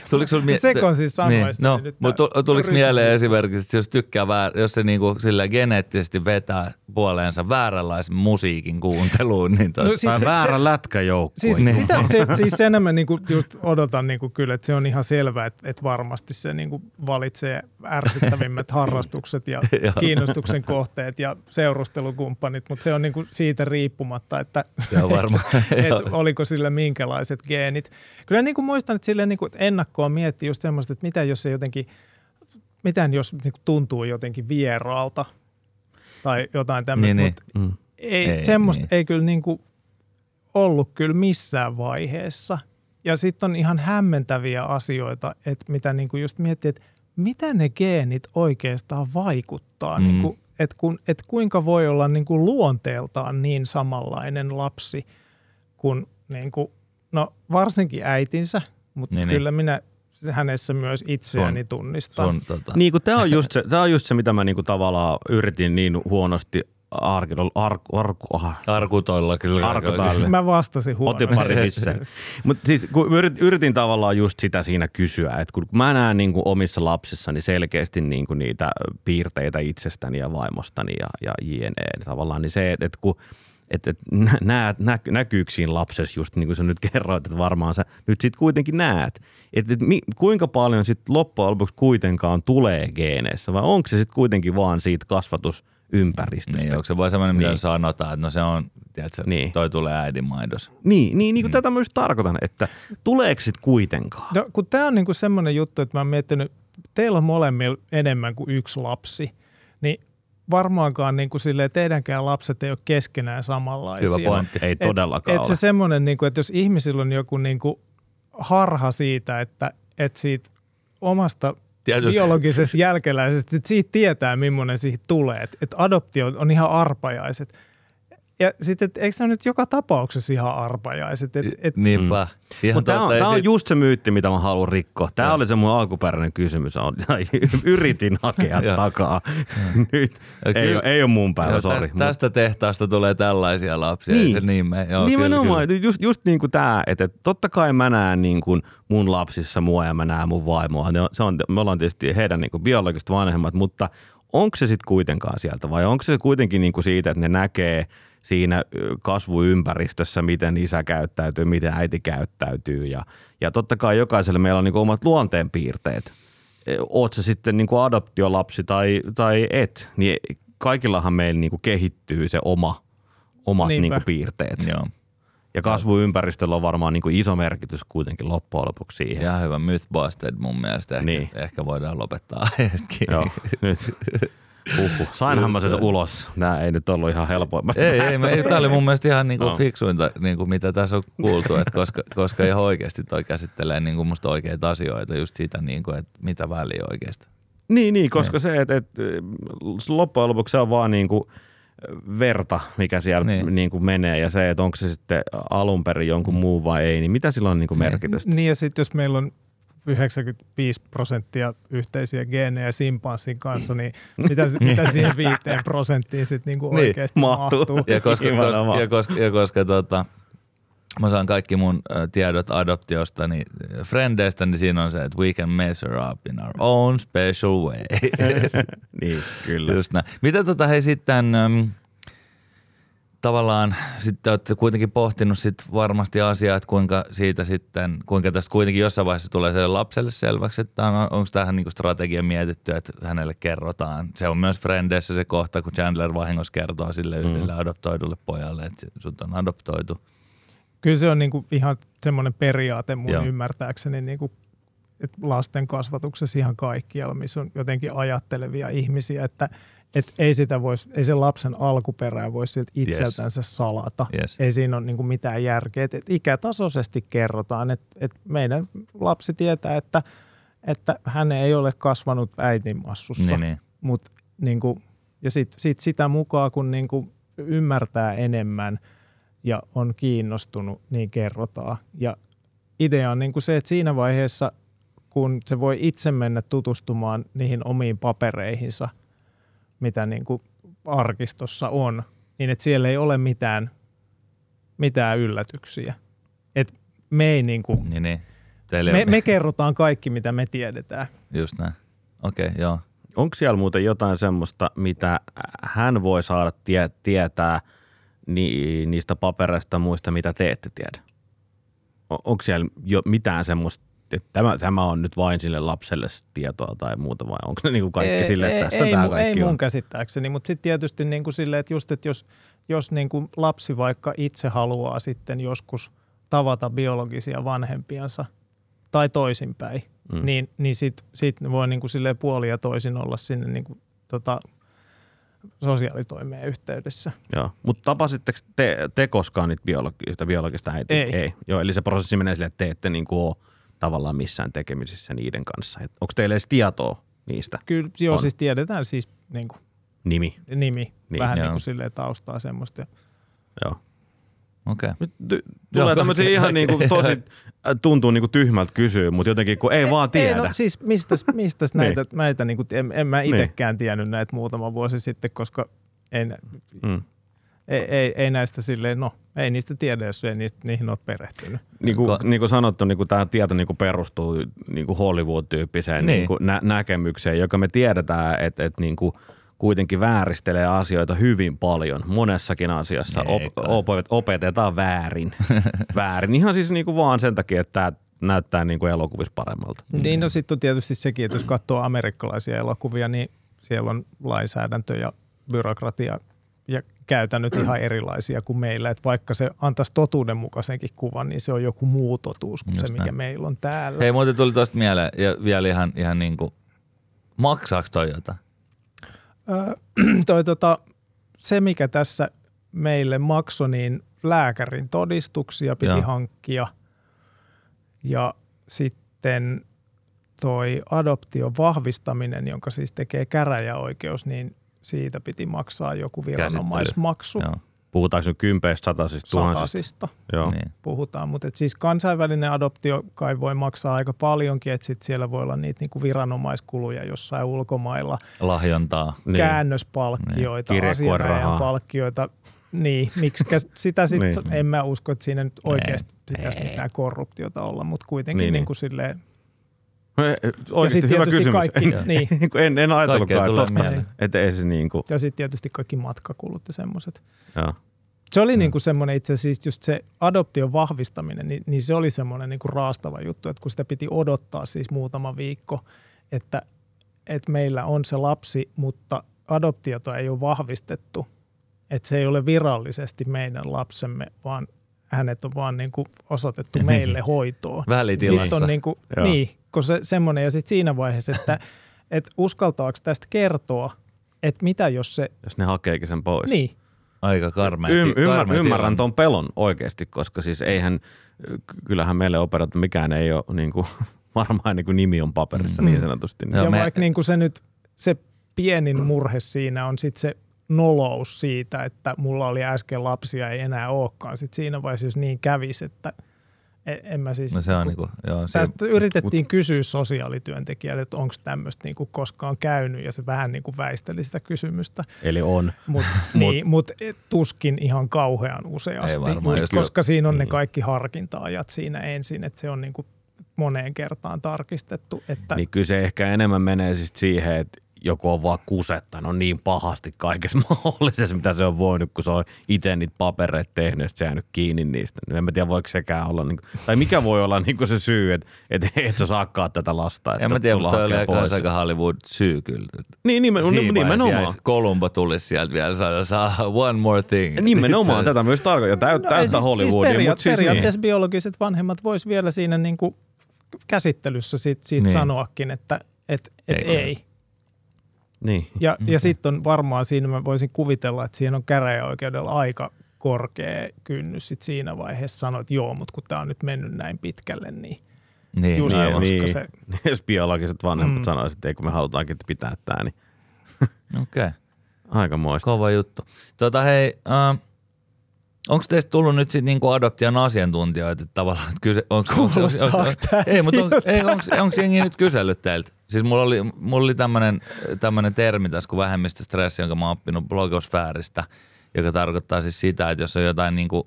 Tuliko mie- Sekon siis sanoista. Niin, no, nyt mutta tuliko mieleen esimerkiksi, että jos tykkää väär, jos se niinku sillä geneettisesti vetää puoleensa vääränlaisen musiikin kuunteluun, niin to, no, siis se, väärä se, lätkäjoukku. Siis, niin. sitä, se, siis sen mä niinku just odotan niinku kyllä, että se on ihan selvä, että, että varmasti se niinku valitsee ärsyttävimmät harrastukset ja kiinnostuksen kohteet ja seurustelukumppanit, mutta se on niinku siitä riippumatta, että, se on varma. että oliko sillä minkälaiset geenit. Kyllä niin kuin muistan, että silleen niin kuin ennakkoon miettii just semmoista, että mitä jos se jotenkin, mitä jos niin kuin tuntuu jotenkin vieraalta tai jotain tämmöistä, niin, mutta niin. Mm. Ei, ei, semmoista niin. ei kyllä niin kuin ollut kyllä missään vaiheessa. Ja sitten on ihan hämmentäviä asioita, että mitä niin kuin just miettii, että mitä ne geenit oikeastaan vaikuttaa. Mm. Niin kuin, että, kun, että kuinka voi olla niin kuin luonteeltaan niin samanlainen lapsi kuin, niin kuin no varsinkin äitinsä, mutta niin, niin. kyllä niin. minä hänessä myös itseäni sun, tunnistan. Sun, tota. Niin kuin tämä on just se, tämä on just se mitä mä niin kuin tavallaan yritin niin huonosti arkilla, arku, arku, ah. arkutoilla kyllä. Arkutoilla. Mä vastasin huonosti. Otin pari Mutta siis kun yritin, yritin tavallaan just sitä siinä kysyä, että kun mä näen niin kuin omissa lapsissani selkeästi niin kuin niitä piirteitä itsestäni ja vaimostani ja, ja jne. Tavallaan niin se, että kun – että et, näet, nä, näkyykö siinä lapsessa just niin kuin sä nyt kerroit, että varmaan sä nyt sitten kuitenkin näet. Että et, mi, kuinka paljon sitten loppujen lopuksi kuitenkaan tulee geeneissä vai onko se sitten kuitenkin vaan siitä kasvatusympäristöstä? Niin, onko se vaan sellainen, mitä niin. sanotaan, että no se on, tiedätkö, niin. toi tulee äidin maidos. Niin, niin, niin kuin mm. tätä myös tarkoitan, että tuleeko sitten kuitenkaan? No kun tämä on niin kuin semmoinen juttu, että mä oon miettinyt, teillä on molemmilla enemmän kuin yksi lapsi, varmaankaan niin kuin silleen, teidänkään lapset ei ole keskenään samanlaisia. Hyvä pointti, ei todellakaan et, et se semmoinen, niin kuin, että jos ihmisillä on joku niin kuin harha siitä, että, että siitä omasta Tietysti. biologisesta jälkeläisestä, että siitä tietää, millainen siitä tulee. Että, että adoptio on ihan arpajaiset. Ja sitten, et, eikö se ole nyt joka tapauksessa ihan arpajaiset? Et, et, Niinpä. Mm. Mutta tämä on, tämä on just se myytti, mitä mä haluan rikkoa. Tämä ja. oli se mun alkuperäinen kysymys. Yritin hakea takaa. Nyt ei, ole, ei ole mun päivä, sori. Tästä, tästä tehtaasta tulee tällaisia lapsia. Niin. Se niin me, joo, Nimenomaan. Kyllä, kyllä. Just, just niin kuin tämä, että totta kai mä näen niin kuin mun lapsissa mua ja mä näen mun vaimoa. Se on, me ollaan tietysti heidän niin kuin biologiset vanhemmat, mutta onko se sitten kuitenkaan sieltä vai onko se kuitenkin niin kuin siitä, että ne näkee – siinä kasvuympäristössä, miten isä käyttäytyy, miten äiti käyttäytyy. Ja, ja totta kai jokaiselle meillä on niin omat luonteenpiirteet. E, Oot se sitten niin kuin adoptiolapsi tai, tai et, niin kaikillahan meillä niin kuin kehittyy se oma, omat Niinpä. niin kuin piirteet. Joo. Ja kasvuympäristöllä on varmaan niin kuin iso merkitys kuitenkin loppujen lopuksi siihen. Ihan hyvä Mythbusted mun mielestä. Ehkä, Niin. ehkä voidaan lopettaa hetki. Joo, nyt. Uhuh. Sainhan mä sitä ulos. Nämä ei nyt ollut ihan helpoimmasta. Ei, ei, me, tämä oli mun mielestä ihan niinku No. fiksuinta, niinku mitä tässä on kuultu, että koska, koska ihan oikeasti toi käsittelee niinku musta oikeita asioita, just sitä, niinku, että mitä väliä oikeasti. Niin, niin koska se, että, että loppujen lopuksi se on vaan niin kuin verta, mikä siellä Niin. niin. Niin kuin menee ja se, että onko se sitten alun perin jonkun muun vai ei, niin mitä sillä on niin kuin merkitystä? Niin ja sitten jos meillä on 95 prosenttia yhteisiä geenejä simpanssin kanssa, niin mitä, mitä siihen viiteen prosenttiin sitten niinku Niin, oikeasti mahtuu. mahtuu? Ja koska, koska, ja koska, ja koska tota, mä saan kaikki mun tiedot adoptiosta, niin frendeistä, niin siinä on se, että we can measure up in our own special way. niin, kyllä. Just näin. Mitä tota hei sitten, äm, tavallaan sitten olette kuitenkin pohtinut sit varmasti asiaa, että kuinka siitä sitten, kuinka tästä kuitenkin jossain vaiheessa tulee sille lapselle selväksi, että on, onko tähän niinku strategia mietitty, että hänelle kerrotaan. Se on myös Frendeissä se kohta, kun Chandler vahingossa kertoo sille yhdelle mm. adoptoidulle pojalle, että sut on adoptoitu. Kyllä se on niinku ihan semmoinen periaate mun Joo. ymmärtääkseni, niinku, että lasten kasvatuksessa ihan kaikkialla, missä on jotenkin ajattelevia ihmisiä, että et ei, sitä vois, ei sen lapsen alkuperää voi siltä itseltänsä salata. Yes. Ei siinä ole niinku mitään järkeä. Et, et ikätasoisesti kerrotaan, että et meidän lapsi tietää, että, että hän ei ole kasvanut äitin massussa. Niin, niin. Mut, niinku, ja sitten sit sitä mukaan, kun niinku ymmärtää enemmän ja on kiinnostunut, niin kerrotaan. Ja idea on niinku se, että siinä vaiheessa, kun se voi itse mennä tutustumaan niihin omiin papereihinsa, mitä niinku arkistossa on, niin että siellä ei ole mitään, mitään yllätyksiä. Et me, ei niinku, niin, niin. Teille me, on, me kerrotaan kaikki, mitä me tiedetään. just näin. Okei, okay, joo. Onko siellä muuten jotain semmoista, mitä hän voi saada tie- tietää ni- niistä papereista muista, mitä te ette tiedä? O- onko siellä jo mitään semmoista, että tämä, tämä on nyt vain sille lapselle tietoa tai muuta vai onko ne niinku kaikki ei, sille, että ei, tässä ei, tämä mu- kaikki ei mun on? käsittääkseni, mutta sitten tietysti niin kuin silleen, että just, että jos, jos niin kuin lapsi vaikka itse haluaa sitten joskus tavata biologisia vanhempiansa tai toisinpäin, Mm. niin, niin sitten sit voi niin kuin silleen puoli ja toisin olla sinne niin kuin, tota, sosiaalitoimeen yhteydessä. Joo. Mutta tapasitteko te, te koskaan niitä biologista, biologista äitiä? Ei. ei. Joo, eli se prosessi menee silleen, että te ette niinku ole tavallaan missään tekemisissä niiden kanssa. Onko teillä edes tietoa niistä? Kyllä, joo, On. siis tiedetään siis niin kuin, Nimi. nimi, Niin, niin, vähän joo. niin kuin silleen taustaa semmoista. Joo. Okei. Nyt ty- Joo, tulee tämmöisiä ihan niinku tosi, äh, tuntuu niinku tyhmältä kysyä, mutta jotenkin kun ei vaan tiedä. Ei, no, siis mistäs, mistäs Niin. näitä, näitä niin kuin, en, en mä itsekään tiennyt näitä muutama vuosi sitten, koska ei, mm. Ei, ei, ei näistä silleen, no ei niistä tiedä, jos ei niistä, niihin ole perehtynyt. Niin kuin, niin kuin sanottu, niin kuin tämä tieto niin kuin perustuu niin kuin Hollywood-tyyppiseen Niin. niin. Niin nä- näkemykseen, joka me tiedetään, että, että niin kuin kuitenkin vääristelee asioita hyvin paljon. Monessakin asiassa op- op- opetetaan väärin. väärin. Ihan siis niin kuin vaan sen takia, että tämä näyttää niin kuin elokuvissa paremmalta. Mm. Niin no sitten on tietysti sekin, että jos katsoo amerikkalaisia elokuvia, niin siellä on lainsäädäntö ja byrokratia ja käytännöt ihan erilaisia kuin meillä. Että vaikka se antaisi totuudenmukaisenkin kuvan, niin se on joku muu totuus kuin Just se, mikä näin. meillä on täällä. Hei, muuten tuli tuosta mieleen, ja vielä ihan, ihan niin kuin, maksaako toi jotain? Öö, toi, tota, se, mikä tässä meille maksoi, niin lääkärin todistuksia piti Joo. hankkia. Ja sitten toi adoption vahvistaminen, jonka siis tekee käräjäoikeus, niin siitä piti maksaa joku viranomaismaksu Joo. Puhutaanko nyt kympeistä, satasista, tuhansista? satasista Joo. Niin. puhutaan. Mutta siis kansainvälinen adoptio kai voi maksaa aika paljonkin, että sit siellä voi olla niitä niinku viranomaiskuluja jossain ulkomailla – Lahjontaa. Niin. käännöspalkkioita, Niin. asianajan palkkioita. Niin, miksi sitä sitten, Niin. en mä usko, että siinä nyt oikeasti pitäisi mitään korruptiota olla, mutta kuitenkin Niin, niin, niin. niin kuin silleen, Oikeasti sit hyvä tietysti kysymys. kaikki- en, niin. en, en ajatellutkaan, että, mieleen. että ei se niin kuin, ja sitten tietysti kaikki matkakulut ja semmoiset. joo. Se oli niin kuin semmoinen itse asiassa just se adoption vahvistaminen, niin, niin se oli semmoinen niin kuin raastava juttu, että kun sitä piti odottaa siis muutama viikko, että, että meillä on se lapsi, mutta adoptiota ei ole vahvistettu, että se ei ole virallisesti meidän lapsemme, vaan hänet on vaan niin kuin osoitettu meille hoitoon. Välitilassa. Sitten on niin, kuin, Joo. niin kun se semmoinen ja sitten siinä vaiheessa, että, että uskaltaako tästä kertoa, että mitä jos se, Jos ne hakeekin sen pois. niin, Aika karmea. Ym, ymmär, ymmärrän ton pelon oikeasti, koska siis eihän, kyllähän meille operaatio mikään ei ole niin kuin, varmaan niin kuin nimi on paperissa Mm. niin sanotusti. Niin. Joo, ja me- vaikka niin kuin se nyt, se pienin murhe siinä on sitten se nolous siitä, että mulla oli äsken lapsia, ei enää olekaan. Sitten siinä vaiheessa, jos niin kävisi, että en, en mä siis... No se on niinku, joo, se, Tästä yritettiin kysyä sosiaalityöntekijältä, että onko tämmöistä niinku koskaan käynyt, ja se vähän niinku väisteli sitä kysymystä. Eli on. Mutta niin, mut tuskin ihan kauhean useasti, Ei varmaan, just koska siinä on ne Niin. kaikki harkinta-ajat siinä ensin, että se on niinku moneen kertaan tarkistettu. Että, Niin kyllä se ehkä enemmän menee siis siihen, että joku on vaan kusettanut niin pahasti kaikessa mahdollisessa, mitä se on voinut, kun se on itse niitä papereita tehnyt ja sit se jäänyt kiinni niistä. En mä tiedä, voiko sekään olla, niin kuin, tai mikä voi olla niin kuin se syy, että, että et sä saakaan tätä lasta. Että en mä tiedä, mutta toi oli aika, Hollywood syy kyllä. Niin, nimen, Siinä vaiheessa nimenomaan. jäisi- Columbo tulisi sieltä vielä, saa, saa one more thing. Nimenomaan, tätä myös tarkoittaa. Ja täyt, No täyttä siis- Hollywoodia, siis peria- mutta siis periaatteessa biologiset vanhemmat vois vielä siinä niinku käsittelyssä siitä, siitä Niin. niin. sanoakin, että et, et Ei. ei. Niin. Ja, ja sitten on varmaan siinä, mä voisin kuvitella, että siinä on käräjäoikeudella aika korkea kynnys sit siinä vaiheessa sanoa, että joo, mutta kun tämä on nyt mennyt näin pitkälle, niin Niin, just koska niin. se- Jos biologiset vanhemmat Mm. sanoisivat, että ei kun me halutaankin että pitää tämä, niin Okei, okay. aika moista. kova juttu. Tota hei, äh, onko teistä tullut nyt sitten niinku adoption asiantuntijoita, että tavallaan, että kyse, onko, onko, Kuulostaako tää ei, mutta on, onko jengi nyt kysellyt teiltä? Siis mulla oli, mulla oli tämmönen, tämmönen termi tässä kuin vähemmistöstressi, jonka mä oon oppinut blogosfääristä, joka tarkoittaa siis sitä, että jos on jotain niinku,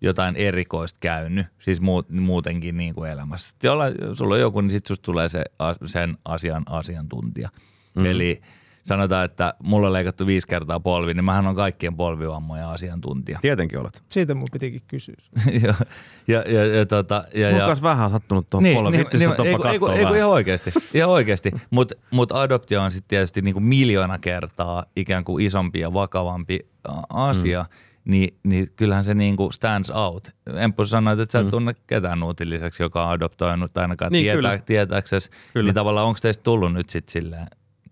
jotain erikoista käynyt, siis muut, muutenkin niin kuin elämässä. Jolla, sulla on joku, niin sitten tulee se, a- sen asian asiantuntija. Mm. Eli sanotaan, että mulla on leikattu viisi kertaa polvi, niin mähän on kaikkien polvivammojen asiantuntija. Tietenkin olet. siitä mun pitikin kysyä. ja, ja, ja, ja, tota, ja, Mulla ja, on myös vähän sattunut tuohon niin, polvi. Niin, niin, niin, ei, ei, ei, kun ihan oikeasti, ihan oikeasti. Mutta mut adoptio on sitten tietysti niinku miljoona kertaa ikään kuin isompi ja vakavampi asia, mm. niin, niin kyllähän se niinku stands out. Emppu sanoit, että sä et Mm. tunne ketään nuutin lisäksi, joka on adoptoinut ainakaan Niin, niin, tietää, tietääksesi. Niin tavallaan onko teistä tullut nyt sitten silleen,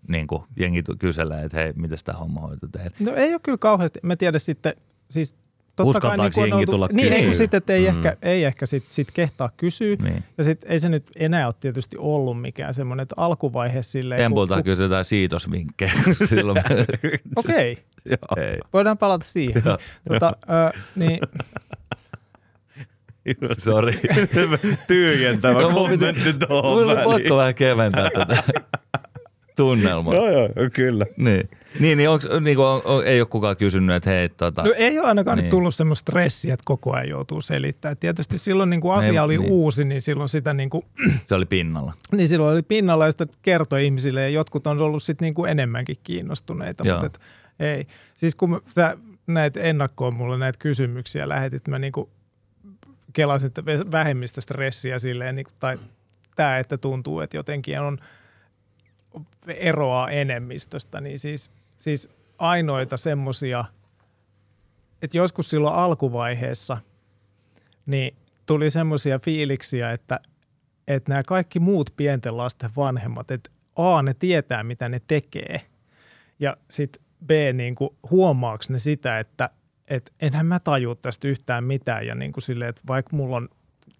niin kuin jengi kyselee, että hei, miten tämä homma hoituu teille? No ei ole kyllä kauheasti. Mä tiedän sitten, siis totta kai niin jengi tulla niin, ei, kun kysyä? sit, että ei, Mm. ehkä, ei ehkä sit, sit kehtaa kysyä. Niin. Ja sit ei se nyt enää ole tietysti ollut mikään semmoinen, että alkuvaiheessa silleen... Empulta kun- kysytään siitosvinkkejä. Okei, okay, voidaan palata siihen. Joo. tota, ö, niin, Sori. Tyhjentävä No, kommentti tuohon Mulla on väliin. pakko vähän keventää tätä tunnelmaa. Joo, joo, kyllä. Niin, niin, niin, onks, niin on, on, ei ole kukaan kysynyt, että hei, tota, no ei ole ainakaan Niin. tullut semmoista stressiä, että koko ajan joutuu selittämään. Tietysti silloin niin kuin asia Ei, oli niin. uusi, niin silloin sitä niin kuin, se oli pinnalla. niin silloin oli pinnalla ja sitä kertoi ihmisille ja jotkut on ollut sitten niin kuin enemmänkin kiinnostuneita, Joo. mutta et, ei. Siis kun sä näitä ennakkoon mulle näitä kysymyksiä lähetit, mä niin kuin kelasin että vä- vähemmistöstressiä silleen, niin kuin, tai tämä, että tuntuu, että jotenkin on eroaa enemmistöstä, niin siis, siis ainoita semmosia, että joskus silloin alkuvaiheessa niin tuli semmoisia fiiliksiä, että, että nämä kaikki muut pienten lasten vanhemmat, että A, ne tietää, mitä ne tekee, ja sitten B, niin huomaaks ne sitä, että et enhän mä tajua tästä yhtään mitään, ja niin kuin silleen, että vaikka mulla on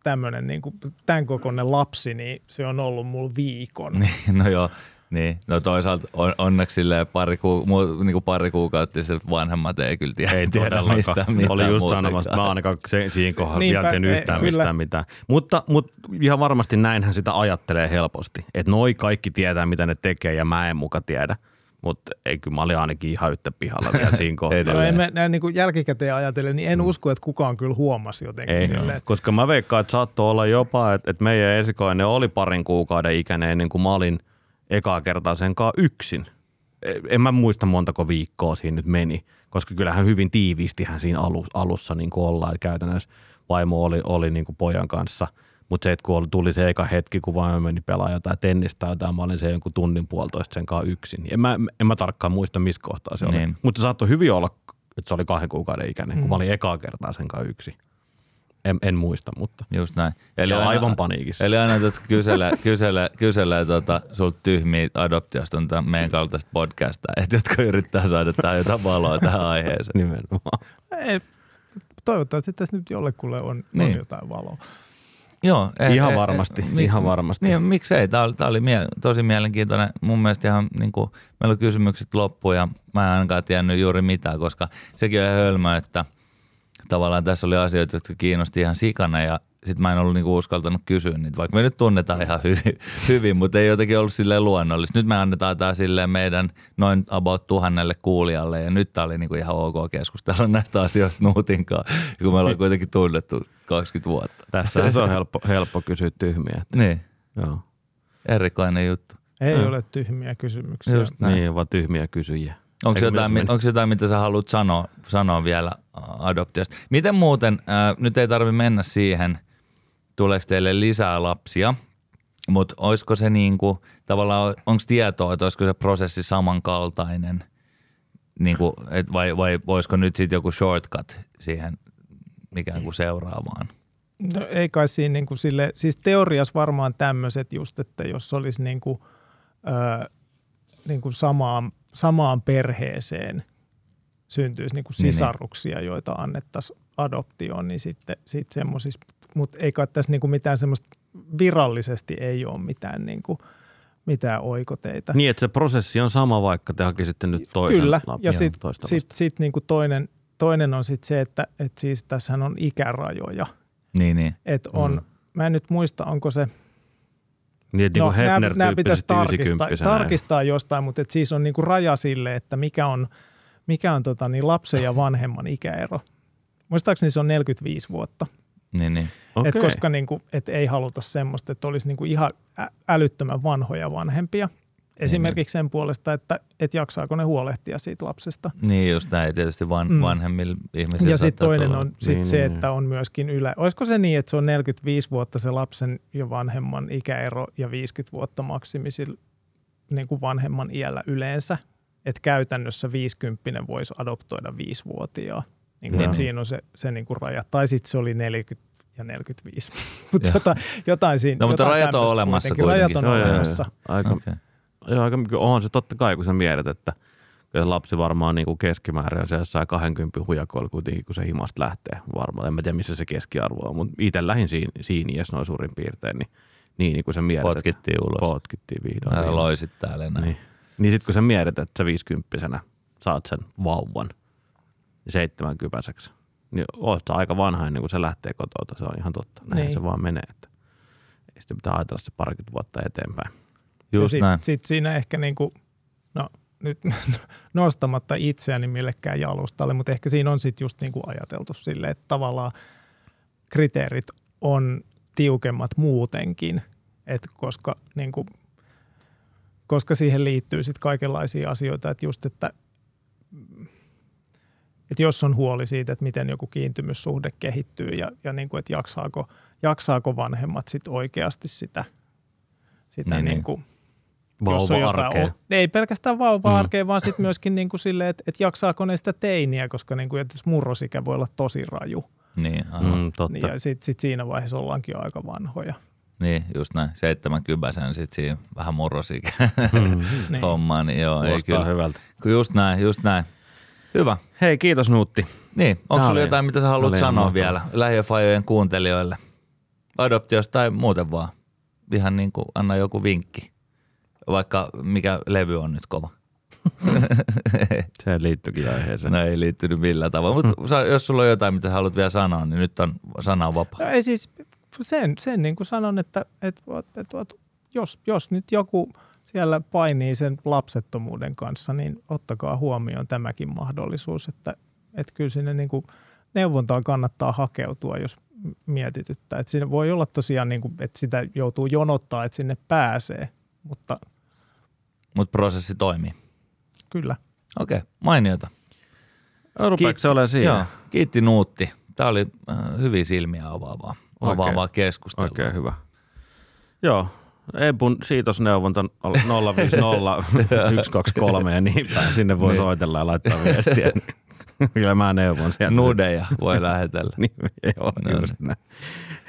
tämmöinen niin tämän kokoinen lapsi, niin se on ollut mulla viikon. Niin, no joo, niin. No toisaalta on, onneksi pari, ku, mu, niin kuin pari kuukautta sitten vanhemmat ei kyllä tiedä, Ei tiedä mistään mitään Oli just sanomassa, että mä ainakaan se, siinä kohdalla Niinpä, vielä ei, yhtään kyllä. mistään mitään. Mutta, mutta ihan varmasti näinhän sitä ajattelee helposti. Että noi kaikki tietää, mitä ne tekee ja mä en muka tiedä. Mutta ei kyllä mä olin ainakin ihan yhtä pihalla vielä siinä kohdalla. No, en mä, näin niin kuin jälkikäteen ajatellen, niin en usko, että kukaan kyllä huomasi jotenkin Ei, silleen, että koska mä veikkaan, että saattoi olla jopa, että, että meidän esikoinen oli parin kuukauden ikäinen ennen kuin mä olin ekaa kertaa sen kanssa yksin. E- En mä muista montako viikkoa siinä nyt meni, koska kyllähän hyvin tiiviistihän siinä alus, alussa niin kuin ollaan. Että käytännössä vaimo oli, oli niin kuin pojan kanssa, mutta se, että kun tuli se eka hetki, kun vaimo meni pelaa jotain tennistä tai jotain, mä olin se jonkun tunnin puolitoista sen kanssa yksin. En mä, en mä tarkkaan muista, missä kohtaa se oli. Niin. Mutta saattoi hyvin olla, että se oli kahden kuukauden ikäinen, kun mä olin ekaa kertaa sen kanssa yksin. En, en muista, mutta Just näin. eli aina- aivan paniikissa. Eli aina, jotka kyselee, kyselee, kyselee tota, sulta tyhmiä adoptiosta on tämän meidän kaltaista podcasta, että jotka yrittää saada tähän jotain valoa tähän aiheeseen. Nimenomaan. Ei, toivottavasti tässä nyt jollekulle on, Niin. on jotain valoa. Joo, eh, Ihan eh, varmasti, eh, ihan varmasti. Niin, miksei. Tämä oli, tämä oli mie- tosi mielenkiintoinen. Mun mielestä ihan niin kuin, meillä on kysymykset loppu ja mä en ainakaan tiennyt juuri mitään, koska sekin on ihan hölmö, että tavallaan tässä oli asioita, jotka kiinnosti ihan sikana ja sitten mä en ollut niinku uskaltanut kysyä niitä, vaikka me nyt tunnetaan ihan hyvin, hyvin mutta ei jotenkin ollut silleen luonnollista. Nyt me annetaan tämä silleen meidän noin about tuhannelle kuulijalle ja nyt tämä oli niinku ihan ok keskustella näistä asioista Nuutinkaan, kun me ollaan kuitenkin tunnettu 20 vuotta. Tässä se on helppo, helppo kysyä tyhmiä. Että, Niin, joo. erikoinen juttu. Ei Joo. ole tyhmiä kysymyksiä. Just näin. Niin, vaan tyhmiä kysyjiä. Onko Eikö jotain, meni? onko jotain, mitä sä haluat sanoa, sanoa vielä adoptiosta? Miten muuten, ää, nyt ei tarvi mennä siihen, tuleeko teille lisää lapsia, mutta olisiko se niin kuin, tavallaan, onko tietoa, että olisiko se prosessi samankaltainen, niin kuin, et vai, vai voisiko nyt sitten joku shortcut siihen ikään kuin seuraavaan? No, ei kai siinä niin kuin sille, siis teoriassa varmaan tämmöiset just, että jos olisi niin kuin, ö, niin kuin samaan, samaan perheeseen syntyisi niin kuin Niin, niin. sisaruksia, joita annettaisiin adoptioon, niin sitten sit semmoisissa, mutta ei kai tässä niin kuin mitään semmoista, virallisesti ei ole mitään, niin kuin, mitään oikoteita. Niin, että se prosessi on sama, vaikka te hakisitte nyt toisen Kyllä, lapsen. ja sitten toista sit, sit niin kuin toinen, toinen on sitten se, että et siis tässähän on ikärajoja. Niin, niin. Että on, mm. mä en nyt muista, onko se, Niin, että no, niin nämä, nämä pitäisi tarkistaa, 90 tarkistaa jostain, mutta et siis on niinku raja sille, että mikä on, mikä on tota, niin lapsen ja vanhemman ikäero. Muistaakseni se on 45 vuotta. niin, niin. Okei. Et koska niinku, et ei haluta semmoista, että olisi niinku ihan ä- älyttömän vanhoja vanhempia. Esimerkiksi sen puolesta, että et jaksaako ne huolehtia siitä lapsesta. Niin just näin, tietysti van, Mm. vanhemmilla ihmisillä Ja sitten toinen tulla- on sit Niin, se, niin, että on myöskin ylä. Olisiko se niin, että se on 45 vuotta se lapsen ja vanhemman ikäero ja 50 vuotta maksimisilla niin kuin vanhemman iällä yleensä? Että käytännössä 50 voisi adoptoida 5-vuotiaa. Niin kuin, Joo. että siinä on se, se niin kuin raja. Tai sitten se oli 40 ja 45. Mutta jotain, jotain siinä. No, mutta rajat on olemassa kuitenkin. Rajat on kuitenkin. Joo, joo, joo. olemassa. Aika, Okei. Joo, aika, on se totta kai, kun sä mietit, että kyllä se lapsi varmaan niin kuin keskimäärin on se jossain 20 hujakoilla kuitenkin, kun se himasta lähtee varmaan. En mä tiedä, missä se keskiarvo on, mutta itse lähdin siinä, siinä iässä noin suurin piirtein, niin, niin, niin kun sä mietit, Potkittiin että ulos. potkittiin vihdoin. Älä niin. loisit täällä enää. Niin, niin sitten kun sä mietit, että sä 50 saat sen vauvan seitsemän kypäiseksi, niin oot sä aika vanha ennen kuin se lähtee kotoa. Se on ihan totta. Näin Niin. se vaan menee. Että ei sitä pitää ajatella se parikymmentä vuotta eteenpäin. Just ja näin. sit, sit siinä ehkä niin kuin, no nyt nostamatta itseäni millekään jalustalle, mutta ehkä siinä on sitten just niin kuin ajateltu sille, että tavallaan kriteerit on tiukemmat muutenkin, että koska, niin kuin, koska siihen liittyy sitten kaikenlaisia asioita, että just, että että jos on huoli siitä, että miten joku kiintymyssuhde kehittyy ja, ja niin kuin, että jaksaako, jaksaako vanhemmat sit oikeasti sitä, sitä Niin, niin, niin. kuin, jos on Vauva jotain Ei pelkästään vauva Mm. arkea, vaan sitten myöskin niin kuin silleen, että, että jaksaako ne sitä teiniä, koska niin kuin, että jos murrosikä voi olla tosi raju. Niin, aivan. Mm, totta. Niin, ja sitten sit siinä vaiheessa ollaankin jo aika vanhoja. niin, just näin. Seitsemän kypäsen sit siinä vähän murrosikä Mm. Niin. hommaa, niin joo, ei kyllä. hyvältä. Just näin, just näin. Hyvä. Hei, kiitos Nuutti. Niin, onko sulla oli- jotain, mitä sä haluat sanoa mahtavaa. vielä lähiöfajojen kuuntelijoille? Adoptiosta tai muuten vaan. Ihan niin kuin anna joku vinkki. Vaikka mikä levy on nyt kova. Se liittyykin aiheeseen. No ei liittynyt millään tavalla. Mutta jos sulla on jotain, mitä haluat vielä sanoa, niin nyt on sana on vapaa. No ei siis, sen, sen niin kuin sanon, että, että, että, että jos, jos nyt joku siellä painii sen lapsettomuuden kanssa, niin ottakaa huomioon tämäkin mahdollisuus, että, että kyllä sinne niin kuin neuvontaan kannattaa hakeutua, jos mietityttää. Että siinä voi olla tosiaan, niin kuin, että sitä joutuu jonottaa, että sinne pääsee, mutta Mutta prosessi toimii. kyllä. Okei, mainiota. Rupeeko ole siinä? Joo, kiitti Nuutti. Tämä oli äh, hyvin silmiä avaavaa, avaavaa keskustelua. Oikein hyvä. Joo, Ebun siitosneuvonta 050 123 ja niin päin. Sinne voi Niin. soitella ja laittaa viestiä. Kyllä mä neuvon sieltä. Nudeja voi lähetellä. Niin, joo, No just näin.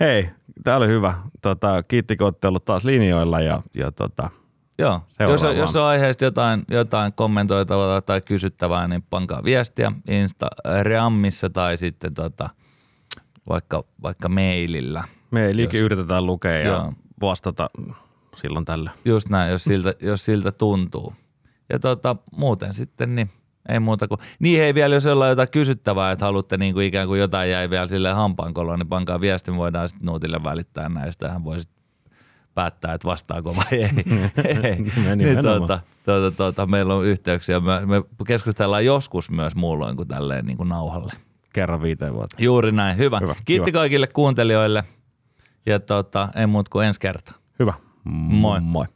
Hei, tää oli hyvä. Tota, kiitti, kun olette ollut taas linjoilla ja, ja tota, Joo, jos, on- jos on aiheesta jotain, jotain kommentoitavaa tai kysyttävää, niin pankaa viestiä Instagramissa tai sitten tota, vaikka, vaikka mailillä. me liikin Jos- yritetään lukea ja Joo. vastata silloin tällä. Just näin, jos siltä, jos siltä tuntuu. Ja tota, muuten sitten niin ei muuta kuin, niin hei vielä jos ollaan jotain kysyttävää, että haluatte niin kuin ikään kuin jotain jäi vielä sille hampaankoloon, niin pankaa viesti, me voidaan sitten Nuutille välittää näistä, hän voi päättää, että vastaako vai ei. ei. niin, tuota, tuota, tuota, meillä on yhteyksiä, me, me keskustellaan joskus myös muulloin kuin tälleen niin kuin nauhalle. Kerran viiteen vuotta. Juuri näin, hyvä. Hyvä, Kiitti kiva. kaikille kuuntelijoille ja tota, ei muut kuin ensi kertaa. Hyvä. Moi. Moi.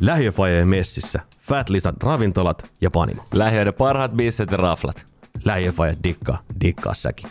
Lähiöfajeen messissä. Fat Lisan ravintolat ja panimo. Lähiöiden parhaat bisset ja raflat. Lähiöfaje dikkaa, dikkaa säkin.